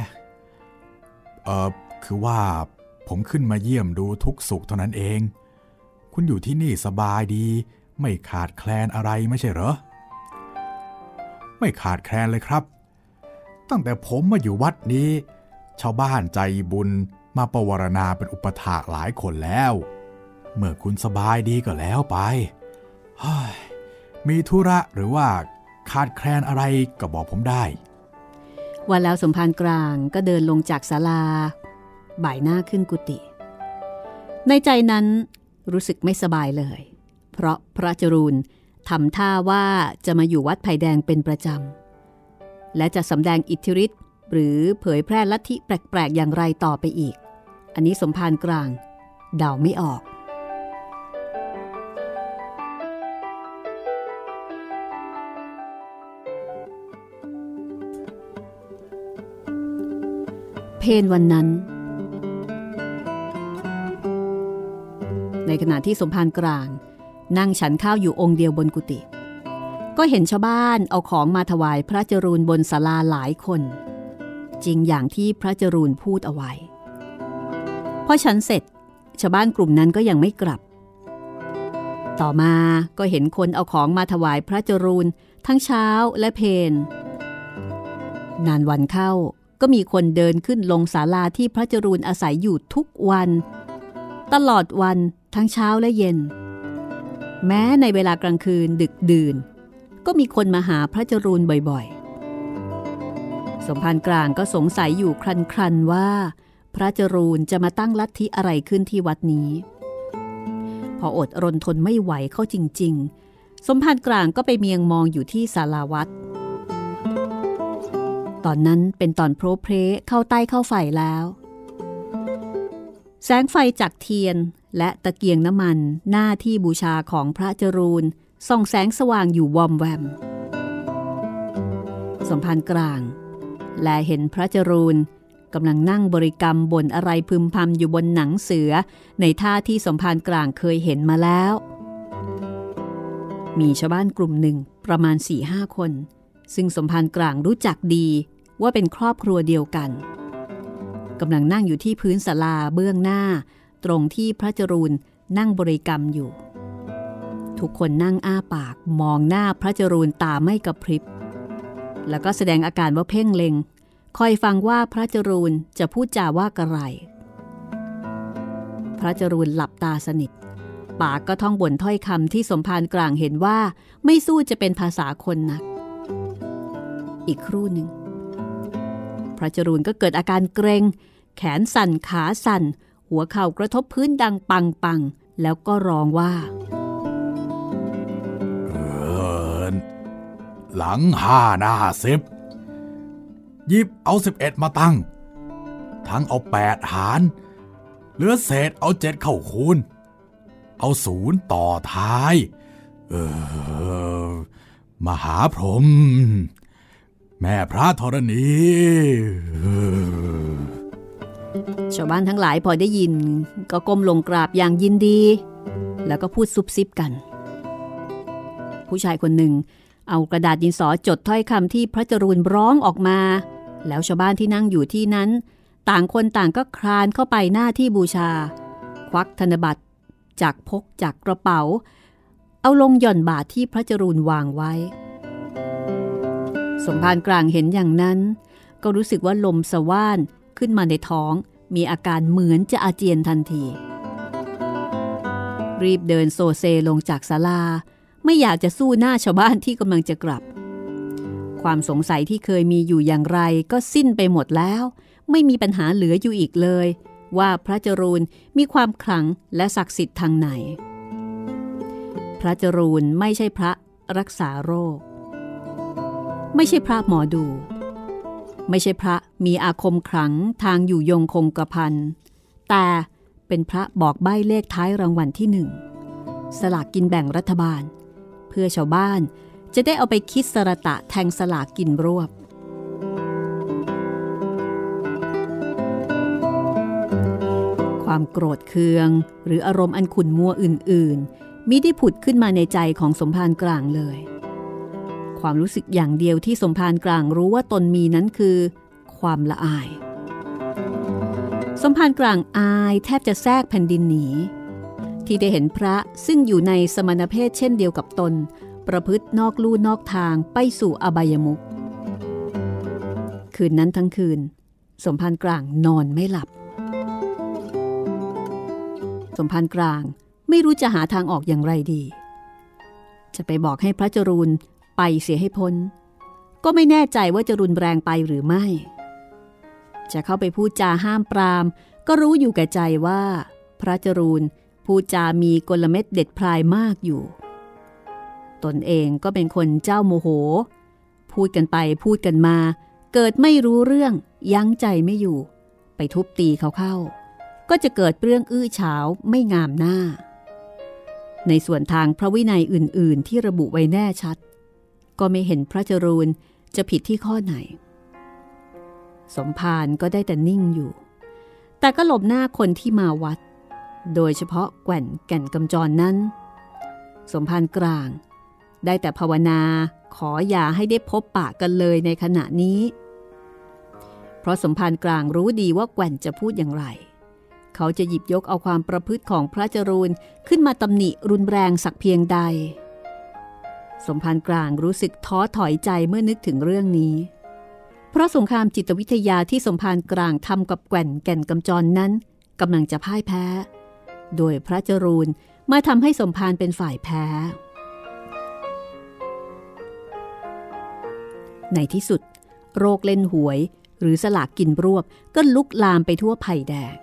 เออคือว่าผมขึ้นมาเยี่ยมดูทุกสุขเท่านั้นเอง คุณอยู่ที่นี่สบายดี ไม่ขาดแคลนอะไรไม่ใช่เหรอ ไม่ขาดแคลนเลยครับ ตั้งแต่ผมมาอยู่วัดนี้ ชาวบ้านใจบุญมาประวรณาเป็นอุปถากหลายคนแล้ว เมื่อคุณสบายดีก็แล้วไป มีธุระหรือว่าขาดแคลนอะไรก็บอกผมได้ วันแล้วสมภารกลางก็เดินลงจากศาลา บ่ายหน้าขึ้นกุฏิในใจนั้นรู้สึกไม่สบายเลย เพราะพระจรูนทำท่าว่าจะมาอยู่วัดไผ่แดงเป็นประจำ และจะสำแดงอิทธิฤทธิ์หรือเผยแพร่ลัทธิแปลกๆอย่างไรต่อไปอีก อันนี้สมภารกลางเดาไม่ออก เพนวันนั้น ในขณะที่สมภารกลาง นั่งฉันข้าวอยู่องค์เดียวบนกุฏิก็เห็นชาวบ้านเอาของมาถวายพระจรูนบนศาลาหลายคน จริงอย่างที่พระจรูนพูดเอาไว้พอฉันเสร็จ ชาวบ้านกลุ่มนั้นก็ยังไม่กลับ ต่อมาก็เห็นคนเอาของมาถวายพระจรูนทั้งเช้าและเพนนานวันเข้า ก็มีคนเดินขึ้นลงศาลาที่พระจรูนอาศัยอยู่ทุกวัน ตลอดวันทั้งเช้าและเย็น แม้ในเวลากลางคืนดึกดื่น ก็มีคนมาหาพระจรูนบ่อยๆ สมภารกลางก็สงสัยอยู่ครันๆว่า พระจรูนจะมาตั้งลัทธิอะไรขึ้นที่วัดนี้ พออดรนทนไม่ไหวเข้าจริง ๆ สมภารกลางก็ไปเมียงมองอยู่ที่ศาลาวัด ตอนนั้นเป็นตอนโพรเพรเข้าใต้เข้าไฟแล้ว แสงไฟจากเทียนและตะเกียงน้ำมันหน้าที่บูชาของพระจรูนส่องแสงสว่างอยู่วอมแวม สมภารกลาง และเห็นพระจรูนกำลังนั่งบริกรรมบนอะไรพึมพำอยู่บนหนังเสือ ในท่าที่สมภารกลางเคยเห็นมาแล้ว มีชาวบ้านกลุ่มหนึ่งประมาณ4ี่ห้าคน ซึ่งสมภารกลางรู้จักดี ว่าเป็นครอบครัวเดียวกันกำลังนั่งอยู่ที่พื้นศาลาเบื้องหน้า ตรงที่พระจรูนนั่งบริกรรมอยู่ ทุกคนนั่งอ้าปากมองหน้าพระจรูนตาไม่กระพริบ แล้วก็แสดงอาการว่าเพ่งเล็งคอยฟังว่าพระจรูนจะพูดจาว่ากระไร พระจรูนหลับตาสนิท ปากก็ท่องบ่นถ้อยคำที่สมภารกลางเห็นว่าไม่สู้จะเป็นภาษาคนนัก อีกครู่หนึ่ง ระจรูนก็เกิดอาการเกรง แขนสั่นขาสั่น หัวเข่ากระทบพื้นดังปังปังแล้วก็ร้องว่าเออหลังห้าหน้าสิบยิบเอาสิบเอ็ดมาตั้ง ทั้งเอาแปดหารเหลือเศษเอาเจ็ดเข้าคูณ เอาศูนย์ต่อท้าย เออ มหาพรหม แม่พระธรณีชาวบ้านทั้งหลายพอได้ยิน ก็ก้มลงกราบอย่างยินดี แล้วก็พูดซุบซิบกัน ผู้ชายคนหนึ่ง เอากระดาษดินสอจดถ้อยคำที่พระจรูนร้องออกมา แล้วชาวบ้านที่นั่งอยู่ที่นั้น ต่างคนต่างก็คลานเข้าไปหน้าที่บูชา ควักธนบัตรจากพกจากกระเป๋า เอาลงหย่อนบาทที่พระจรูนวางไว้ สมภารกลางเห็นอย่างนั้น ก็รู้สึกว่าลมสว่านขึ้นมาในท้อง มีอาการเหมือนจะอาเจียนทันที รีบเดินโซเซลงจากศาลา ไม่อยากจะสู้หน้าชาวบ้านที่กำลังจะกลับ ความสงสัยที่เคยมีอยู่อย่างไรก็สิ้นไปหมดแล้ว ไม่มีปัญหาเหลืออยู่อีกเลย ว่าพระจรูนมีความขลังและศักดิ์สิทธิ์ทางไหน พระจรูนไม่ใช่พระรักษาโรค ไม่ใช่พระหมอดู ไม่ใช่พระมีอาคมขลังทางอยู่ยงคงกระพัน แต่เป็นพระบอกใบ้เลขท้ายรางวัลที่หนึ่ง สลากกินแบ่งรัฐบาล เพื่อชาวบ้านจะได้เอาไปคิดสระตะแทงสลากกินรวบ ความโกรธเคือง หรืออารมณ์อันขุ่นมัวอื่นๆมิได้ผุดขึ้นมาในใจของสมภารกลางเลย ความรู้สึกอย่างเดียวที่สมภารกลางรู้ว่าตนมีนั้นคือ ความละอาย สมภารกลางอายแทบจะแทรกแผ่นดินหนี ที่ได้เห็นพระซึ่งอยู่ในสมณเพศเช่นเดียวกับตน ประพฤตินอกลู่นอกทางไปสู่อบายมุขคืนนั้นทั้งคืน สมภารกลางนอนไม่หลับ สมภารกลางไม่รู้จะหาทางออกอย่างไรดี จะไปบอกให้พระจรูน ไปเสียให้พ้น ก็ไม่แน่ใจว่าจะรุนแรงไปหรือไม่ จะเข้าไปพูดจาห้ามปราม ก็รู้อยู่แก่ใจว่า พระจรูนพูดจามีกลเม็ดเด็ดพลายมากอยู่ ตนเองก็เป็นคนเจ้าโมโห พูดกันไปพูดกันมา เกิดไม่รู้เรื่องยั้งใจไม่อยู่ ไปทุบตีเขาเข้า ก็จะเกิดเรื่องอื้อฉาวไม่งามหน้า ในส่วนทางพระวินัยอื่น ๆ ที่ระบุไว้แน่ชัด ก็ไม่เห็นพระจรูนจะผิดที่ข้อไหน สมภารก็ได้แต่นิ่งอยู่ แต่ก็หลบหน้าคนที่มาวัด โดยเฉพาะแก่นแก่นกำจรนั้น สมภารกลาง ได้แต่ภาวนาขออย่าให้ได้พบปะกันเลยในขณะนี้ เพราะสมภารกลางรู้ดีว่าแก่นจะพูดอย่างไร เขาจะหยิบยกเอาความประพฤติของพระจรูนขึ้นมาตำหนิรุนแรงสักเพียงใด สมภารกลางรู้สึกท้อถอยใจเมื่อนึกถึงเรื่องนี้ เพราะสงครามจิตวิทยาที่สมภารกลางทำกับแก่นแก่นกำจรนั้นกำลังจะพ่ายแพ้ โดยพระจรูนมาทำให้สมภารเป็นฝ่ายแพ้ ในที่สุด โรคเล่นหวย หรือสลากกินรวบก็ลุกลามไปทั่วไผ่แดง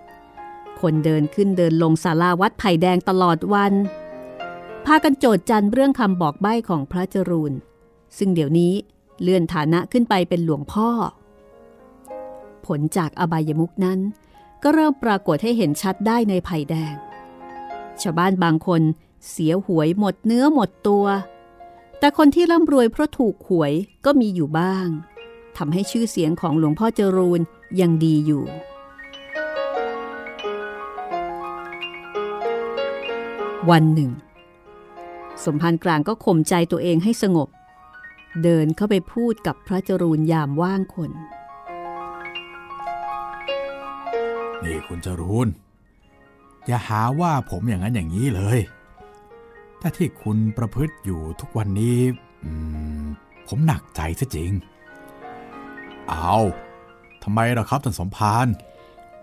คนเดินขึ้นเดินลงศาลาวัดไผ่แดงตลอดวัน พากันโจดจันเรื่องคำบอกใบ้ของพระจรูน ซึ่งเดี๋ยวนี้เลื่อนฐานะขึ้นไปเป็นหลวงพ่อ ผลจากอบายมุกนั้น ก็เริ่มปรากฏให้เห็นชัดได้ในไผ่แดง ชาวบ้านบางคนเสียหวยหมดเนื้อหมดตัว แต่คนที่ร่ำรวยเพราะถูกหวยก็มีอยู่บ้างทำให้ชื่อเสียงของหลวงพ่อจรูนยังดีอยู่วันหนึ่ง สมภารกลางก็ข่มใจตัวเองให้สงบ เดินเข้าไปพูดกับพระจรูนยามว่างคน นี่คุณจรูนอย่าหาว่าผมอย่างนั้นอย่างนี้เลยแต่ที่คุณประพฤติอยู่ทุกวันนี้ผมหนักใจซะจริง เอาทำไมล่ะครับท่านสมภาร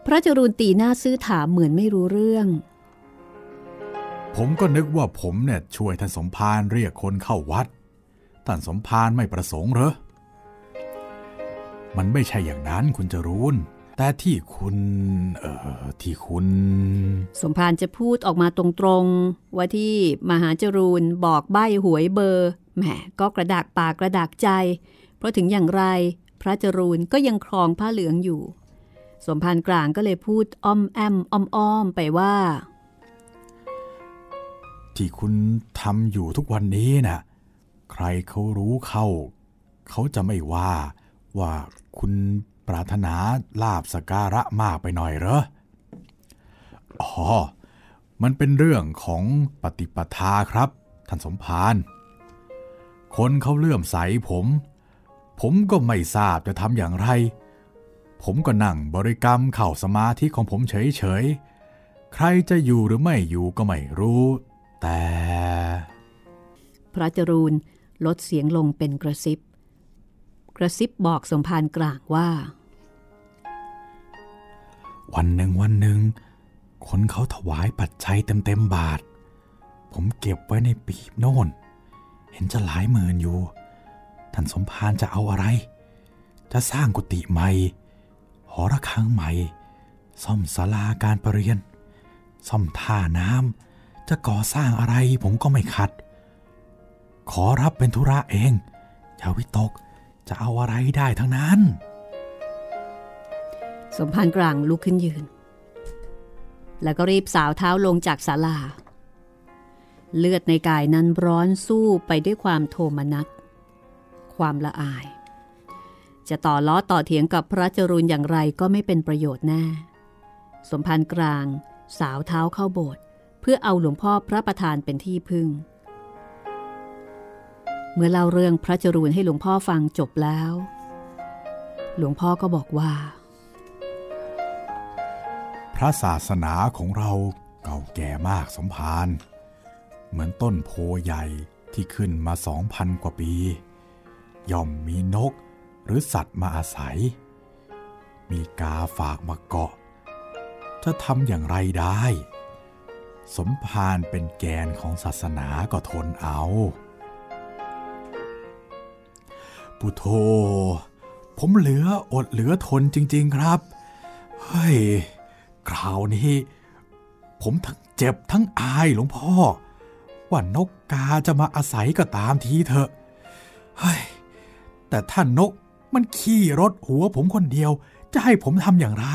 พระจรูนตีหน้าซื้อถามเหมือนไม่รู้เรื่อง ผมก็นึกว่าผมเนี่ยช่วยท่านสมภารเรียกคนเข้าวัด ท่านสมภารไม่ประสงค์เหรอ มันไม่ใช่อย่างนั้นคุณจรูน แต่ที่คุณ เอ่อ ที่คุณ สมภารจะพูดออกมาตรงๆ ว่าที่มหาจรูนบอกใบ้หวยเบอร์ แหม ก็กระดากปากกระดากใจ เพราะถึงอย่างไร พระจรูนก็ยังครองผ้าเหลืองอยู่ สมภารกลางก็เลยพูดอ้อมแอมอ้อมอ้อมไปว่า ที่คุณทำอยู่ทุกวันนี้นะ่ะใครเขารู้เข้า เขาจะไม่ว่าว่าคุณปรารถนาลาบสการะมากไปหน่อยเหรอ อ๋อ มันเป็นเรื่องของปฏิปทาครับ ท่านสมภาร คนเขาเลื่อมใสผม ผมก็ไม่ทราบจะทำอย่างไร ผมก็นั่งบริกรรมเข่าสมาธิของผมเฉยๆ ใครจะอยู่หรือไม่อยู่ก็ไม่รู้ แต่ พระจรูนลดเสียงลงเป็นกระซิบ กระซิบบอกสมภารกลางว่า วันหนึ่งวันหนึ่งคนเขาถวายปัจจัยเต็มเต็มบาท ผมเก็บไว้ในปีบโน่น เห็นจะหลายหมื่นอยู่ ท่านสมภารจะเอาอะไร จะสร้างกุฏิใหม่ หอระฆังใหม่ ซ่อมศาลาการประเรียน ซ่อมท่าน้ำ จะก่อสร้างอะไรผมก็ไม่ขัด ขอรับเป็นธุระเองอย่าวิตกจะเอาอะไรได้ทั้งนั้น สมภารกลางลุกขึ้นยืน แล้วก็รีบสาวเท้าลงจากศาลา เลือดในกายนั้นร้อนสู้ไปด้วยความโทมนัสความละอาย จะต่อล้อต่อเถียงกับพระจรุนอย่างไรก็ไม่เป็นประโยชน์แน่ สมภารกลางสาวเท้าเข้าโบสถ์ พื่อเอาหลวงพ่อพระประธานเป็นที่พึ่ง เมื่อเล่าเรื่องพระจรูนให้หลวงพ่อฟังจบแล้ว หลวงพ่อก็บอกว่า พระศาสนาของเราเก่าแก่มากสมภารเหมือนต้นโพใหญ่ที่ขึ้นมาสองพันกว่าปี ย่อมมีนกหรือสัตว์มาอาศัย มีกาฝากมาเกาะ จะทำอย่างไรได้ สมภารเป็นแกนของศาสนาก็ทนเอา ปุโธ ผมเหลืออดเหลือทนจริง ๆครับ เฮ้ย คราวนี้ ผมทั้งเจ็บทั้งอายหลวงพ่อ ว่านกกาจะมาอาศัยก็ตามทีเถอะ เฮ้ย แต่ท่านนกมันขี่รถหัวผมคนเดียว จะให้ผมทำอย่างไร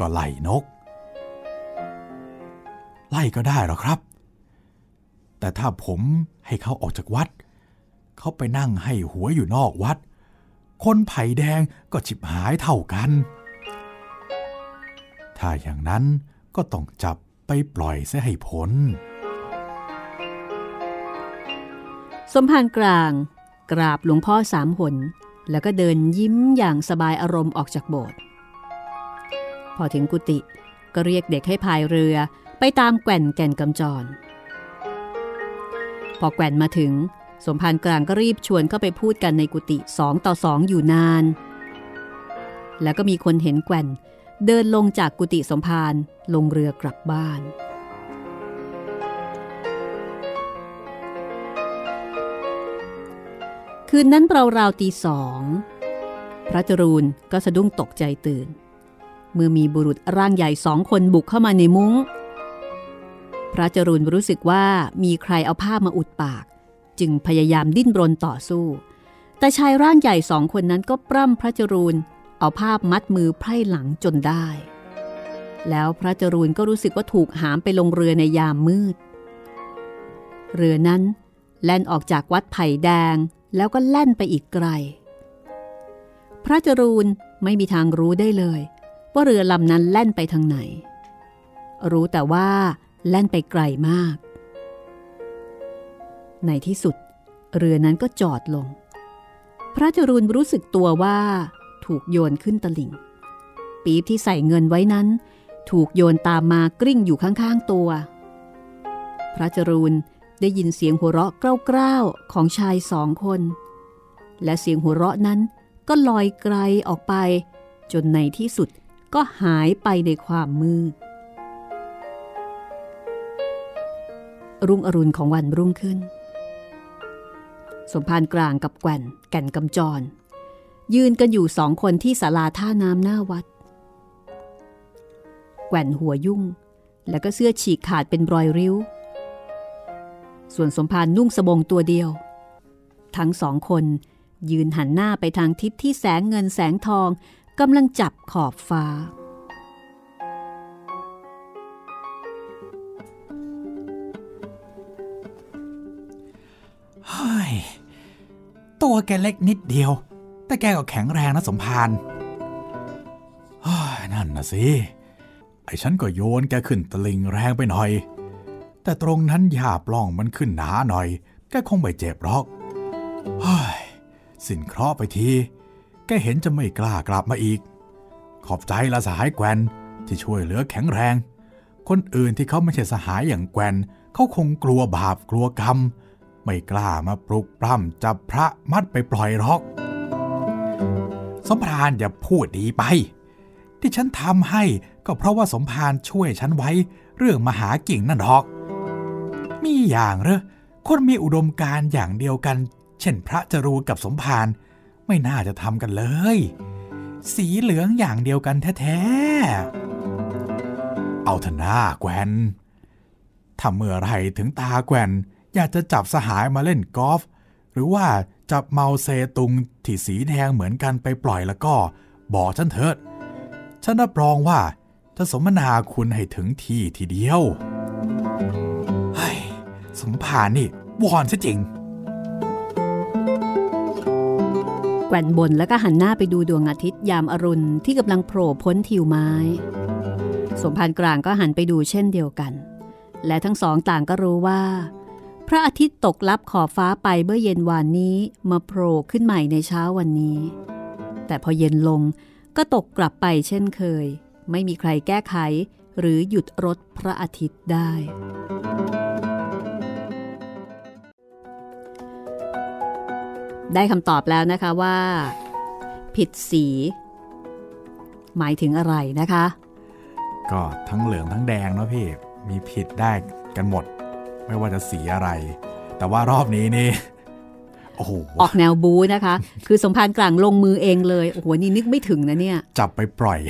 ก็ไล่นก ไล่ก็ได้หรอครับ แต่ถ้าผมให้เขาออกจากวัด เขาไปนั่งให้หัวอยู่นอกวัด คนไผ่แดงก็ฉิบหายเท่ากัน ถ้าอย่างนั้นก็ต้องจับไปปล่อยเสียให้พ้นสมภารกลาง กราบหลวงพ่อสามหน แล้วก็เดินยิ้มอย่างสบายอารมณ์ออกจากโบสถ์ พอถึงกุฏิก็เรียกเด็กให้พายเรือไปตามแก่นแก่นกำจร พอแก่นมาถึง สมภารกลางก็รีบชวนเข้าไปพูดกันในกุฏิสองต่อสองอยู่นาน แล้วก็มีคนเห็นแก่นเดินลงจากกุฏิสมภารลงเรือกลับบ้านคืนนั้นเราวตีสอง พระจรูนก็สะดุ้งตกใจตื่น เมื่อมีบุรุษร่างใหญ่สองคนบุกเข้ามาในมุง้ง พระจรูนรู้สึกว่ามีใครเอาผ้ามาอุดปาก จึงพยายามดิ้นรนต่อสู้ แต่ชายร่างใหญ่สองคนนั้นก็ปล้ำพระจรูนเอาผ้ามัดมือไพร่หลังจนได้ แล้วพระจรูนก็รู้สึกว่าถูกหามไปลงเรือในยามมืด เรือนั้นแล่นออกจากวัดไผ่แดงแล้วก็แล่นไปอีกไกล พระจรูนไม่มีทางรู้ได้เลย ว่าเรือลำนั้นแล่นไปทางไหน รู้แต่ว่าแล่นไปไกลมาก ในที่สุด เรือนั้นก็จอดลง พระจรูนรู้สึกตัวว่าถูกโยนขึ้นตลิ่ง ปี๊บที่ใส่เงินไว้นั้น ถูกโยนตามมากลิ้งอยู่ข้างๆตัว พระจรูนได้ยินเสียงหัวเราะกล้าวๆของชายสองคน และเสียงหัวเราะนั้นก็ลอยไกลออกไป จนในที่สุด ก็หายไปในความมืด รุ่งอรุณของวันรุ่งขึ้น สมภารกลางกับแก่นแก่นกำจร ยืนกันอยู่สองคนที่ศาลาท่าน้ำหน้าวัด แก่นหัวยุ่ง แล้วก็เสื้อฉีกขาดเป็นรอยริ้ว ส่วนสมภารนุ่งสบงตัวเดียว ทั้งสองคนยืนหันหน้าไปทางทิศที่แสงเงินแสงทอง กำลังจับขอบฟ้า เฮ้ย ตัวแกเล็กนิดเดียว แต่แกก็แข็งแรงนะสมภารเฮ้ยนั่นนะสิ ไอ้ฉันก็โยนแกขึ้นตะลิงแรงไปหน่อย แต่ตรงนั้นหญ้าปล้องมันขึ้นหนาหน่อย แกคงไม่เจ็บหรอก เฮ้ย สิ้นเคราะห์ไปที แกเห็นจะไม่กล้ากลับมาอีก ขอบใจละสหายแกวนที่ช่วยเหลือแข็งแรง คนอื่นที่เขาไม่ใช่สหายอย่างแกวนเขาคงกลัวบาปกลัวกรรม ไม่กล้ามาปลุกปล้ำจับพระมัดไปปล่อยหรอก สมภารอย่าพูดดีไป ที่ฉันทำให้ก็เพราะว่าสมภารช่วยฉันไว้เรื่องมหากิ่งนั่นหรอก มีอย่างเหรอคนมีอุดมการ์อย่างเดียวกัน เช่นพระจรูนกับสมภาร ไม่น่าจะทำกันเลย สีเหลืองอย่างเดียวกันแท้ๆ เอาเถอะหน้าแกวนถ้าเมื่อไรถึงตาแกวนอยากจะจับสหายมาเล่นกอล์ฟหรือว่าจับเมาเซตุงที่สีแดงเหมือนกันไปปล่อยแล้วก็ บอกฉันเถิด ฉันรับรองว่าจะสมนาคุณให้ถึงที่ทีเดียว เฮ้ย สมภารนี่วอนซะจริง ว่นบนแล้วก็หันหน้าไปดูดวงอาทิตย์ยามอรุณที่กำลังโผล่พ้นทิวไม้ สมภารกลางก็หันไปดูเช่นเดียวกัน และทั้งสองต่างก็รู้ว่า พระอาทิตย์ตกลับขอบฟ้าไปเมื่อเย็นวานนี้มาโผล่ขึ้นใหม่ในเช้าวันนี้ แต่พอเย็นลงก็ตกกลับไปเช่นเคย ไม่มีใครแก้ไขหรือหยุดรถพระอาทิตย์ได้ ได้คำตอบแล้วนะคะว่า ผิดสี หมายถึงอะไรนะคะ ก็ทั้งเหลืองทั้งแดงเนาะพี่มีผิดได้กันหมด ไม่ว่าจะสีอะไร แต่ว่ารอบนี้นี่โอ้โหออกแนวบูนะคะ คือสมภารกลางลงมือเองเลย โอ้โห นี่นึกไม่ถึงนะเนี่ย จับไปปล่อย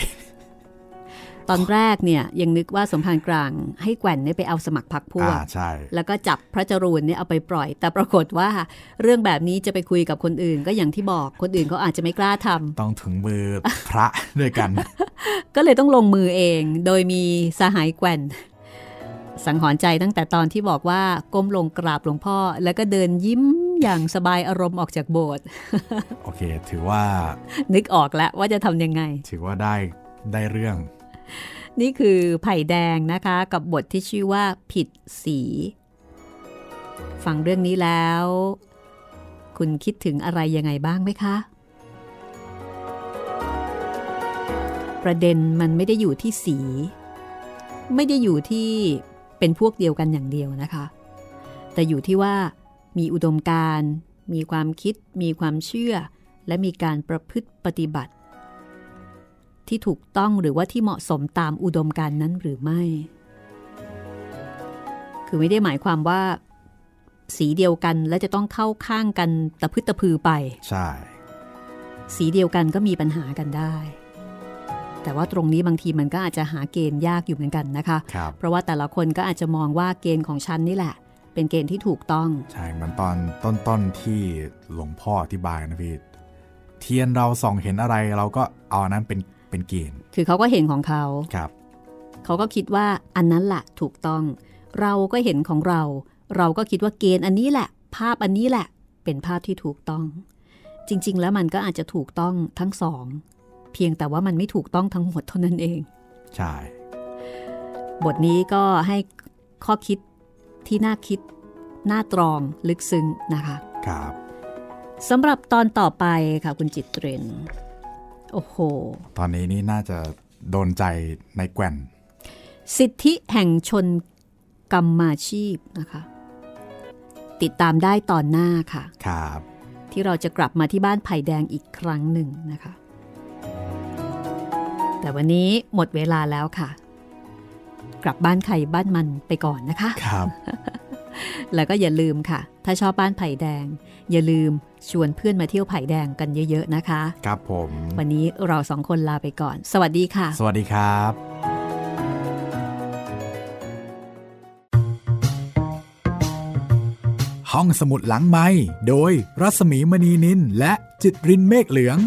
ตอนแรกเนี่ยยังนึกว่าสมภารกลางให้แกว่นเนี่ยไปเอาสมัครพักพวกอ่าใช่แล้วก็จับพระจรูนเนี่ยเอาไปปล่อย แต่ปรากฏว่าเรื่องแบบนี้จะไปคุยกับคนอื่น ก็อย่างที่บอกคนอื่นเขาอาจจะไม่กล้าทำต้องถึงมือพระด้วยกัน ก็เลยต้องลงมือเองโดยมีสหายแกว่นสังหรณ์ใจตั้งแต่ตอนที่บอกว่าก้มลงกราบหลวงพ่อ แล้วก็เดินยิ้มอย่างสบายอารมณ์ออกจากโบสถ์โอเค ถือว่า นึกออกแล้วว่าจะทำยังไง ถือว่าได้ได้เรื่อง นี่คือไผ่แดงนะคะกับบทที่ชื่อว่าผิดสี ฟังเรื่องนี้แล้ว คุณคิดถึงอะไรยังไงบ้างไหมคะ ประเด็นมันไม่ได้อยู่ที่สี ไม่ได้อยู่ที่เป็นพวกเดียวกันอย่างเดียวนะคะ แต่อยู่ที่ว่ามีอุดมการ มีความคิด มีความเชื่อ และมีการประพฤติปฏิบัติ ที่ถูกต้องหรือว่าที่เหมาะสมตามอุดมการณ์นั้นหรือไม่ คือไม่ได้หมายความว่า สีเดียวกันและจะต้องเข้าข้างกันตะพึดตะพือไป ใช่ สีเดียวกันก็มีปัญหากันได้ แต่ว่าตรงนี้บางทีมันก็อาจจะหาเกณฑ์ยากอยู่เหมือนกันนะคะครับเพราะว่าแต่ละคนก็อาจจะมองว่าเกณฑ์ของฉันนี่แหละ เป็นเกณฑ์ที่ถูกต้อง ใช่ มันตอนต้นๆที่หลวงพ่ออธิบายนะพี่เทียนเราส่องเห็นอะไรเราก็เอาอันนั้นเป็น เป็นเกณฑ์ คือเขาก็เห็นของเขาครับ เขาก็คิดว่าอันนั้นแหละถูกต้อง เราก็เห็นของเรา เราก็คิดว่าเกณฑ์อันนี้แหละ ภาพอันนี้แหละ เป็นภาพที่ถูกต้อง จริง ๆ แล้วมันก็อาจจะถูกต้องทั้งสอง เพียงแต่ว่ามันไม่ถูกต้องทั้งหมดเท่านั้นเอง ใช่ บทนี้ก็ให้ข้อคิดที่น่าคิดน่าตรองลึกซึ้งนะคะ ครับสำหรับตอนต่อไปค่ะคุณจิตเรน โอ้โห ตอนนี้นี่น่าจะโดนใจในแกว่น สิทธิแห่งชนกรรมาชีพนะคะ ติดตามได้ตอนหน้าค่ะ ครับ ที่เราจะกลับมาที่บ้านไผ่แดงอีกครั้งหนึ่งนะคะ แต่วันนี้หมดเวลาแล้วค่ะ กลับบ้านใครบ้านมันไปก่อนนะคะ ครับ แล้วก็อย่าลืมค่ะ ถ้าชอบบ้านไผ่แดง อย่าลืมชวนเพื่อนมาเที่ยวไผ่แดงกันเยอะ ๆ นะคะ ครับผม วันนี้เราสองคนลาไปก่อน สวัสดีค่ะ สวัสดีครับ ห้องสมุดหลังไม้โดยรัสมีมณีนินและจิตรินเมฆเหลือง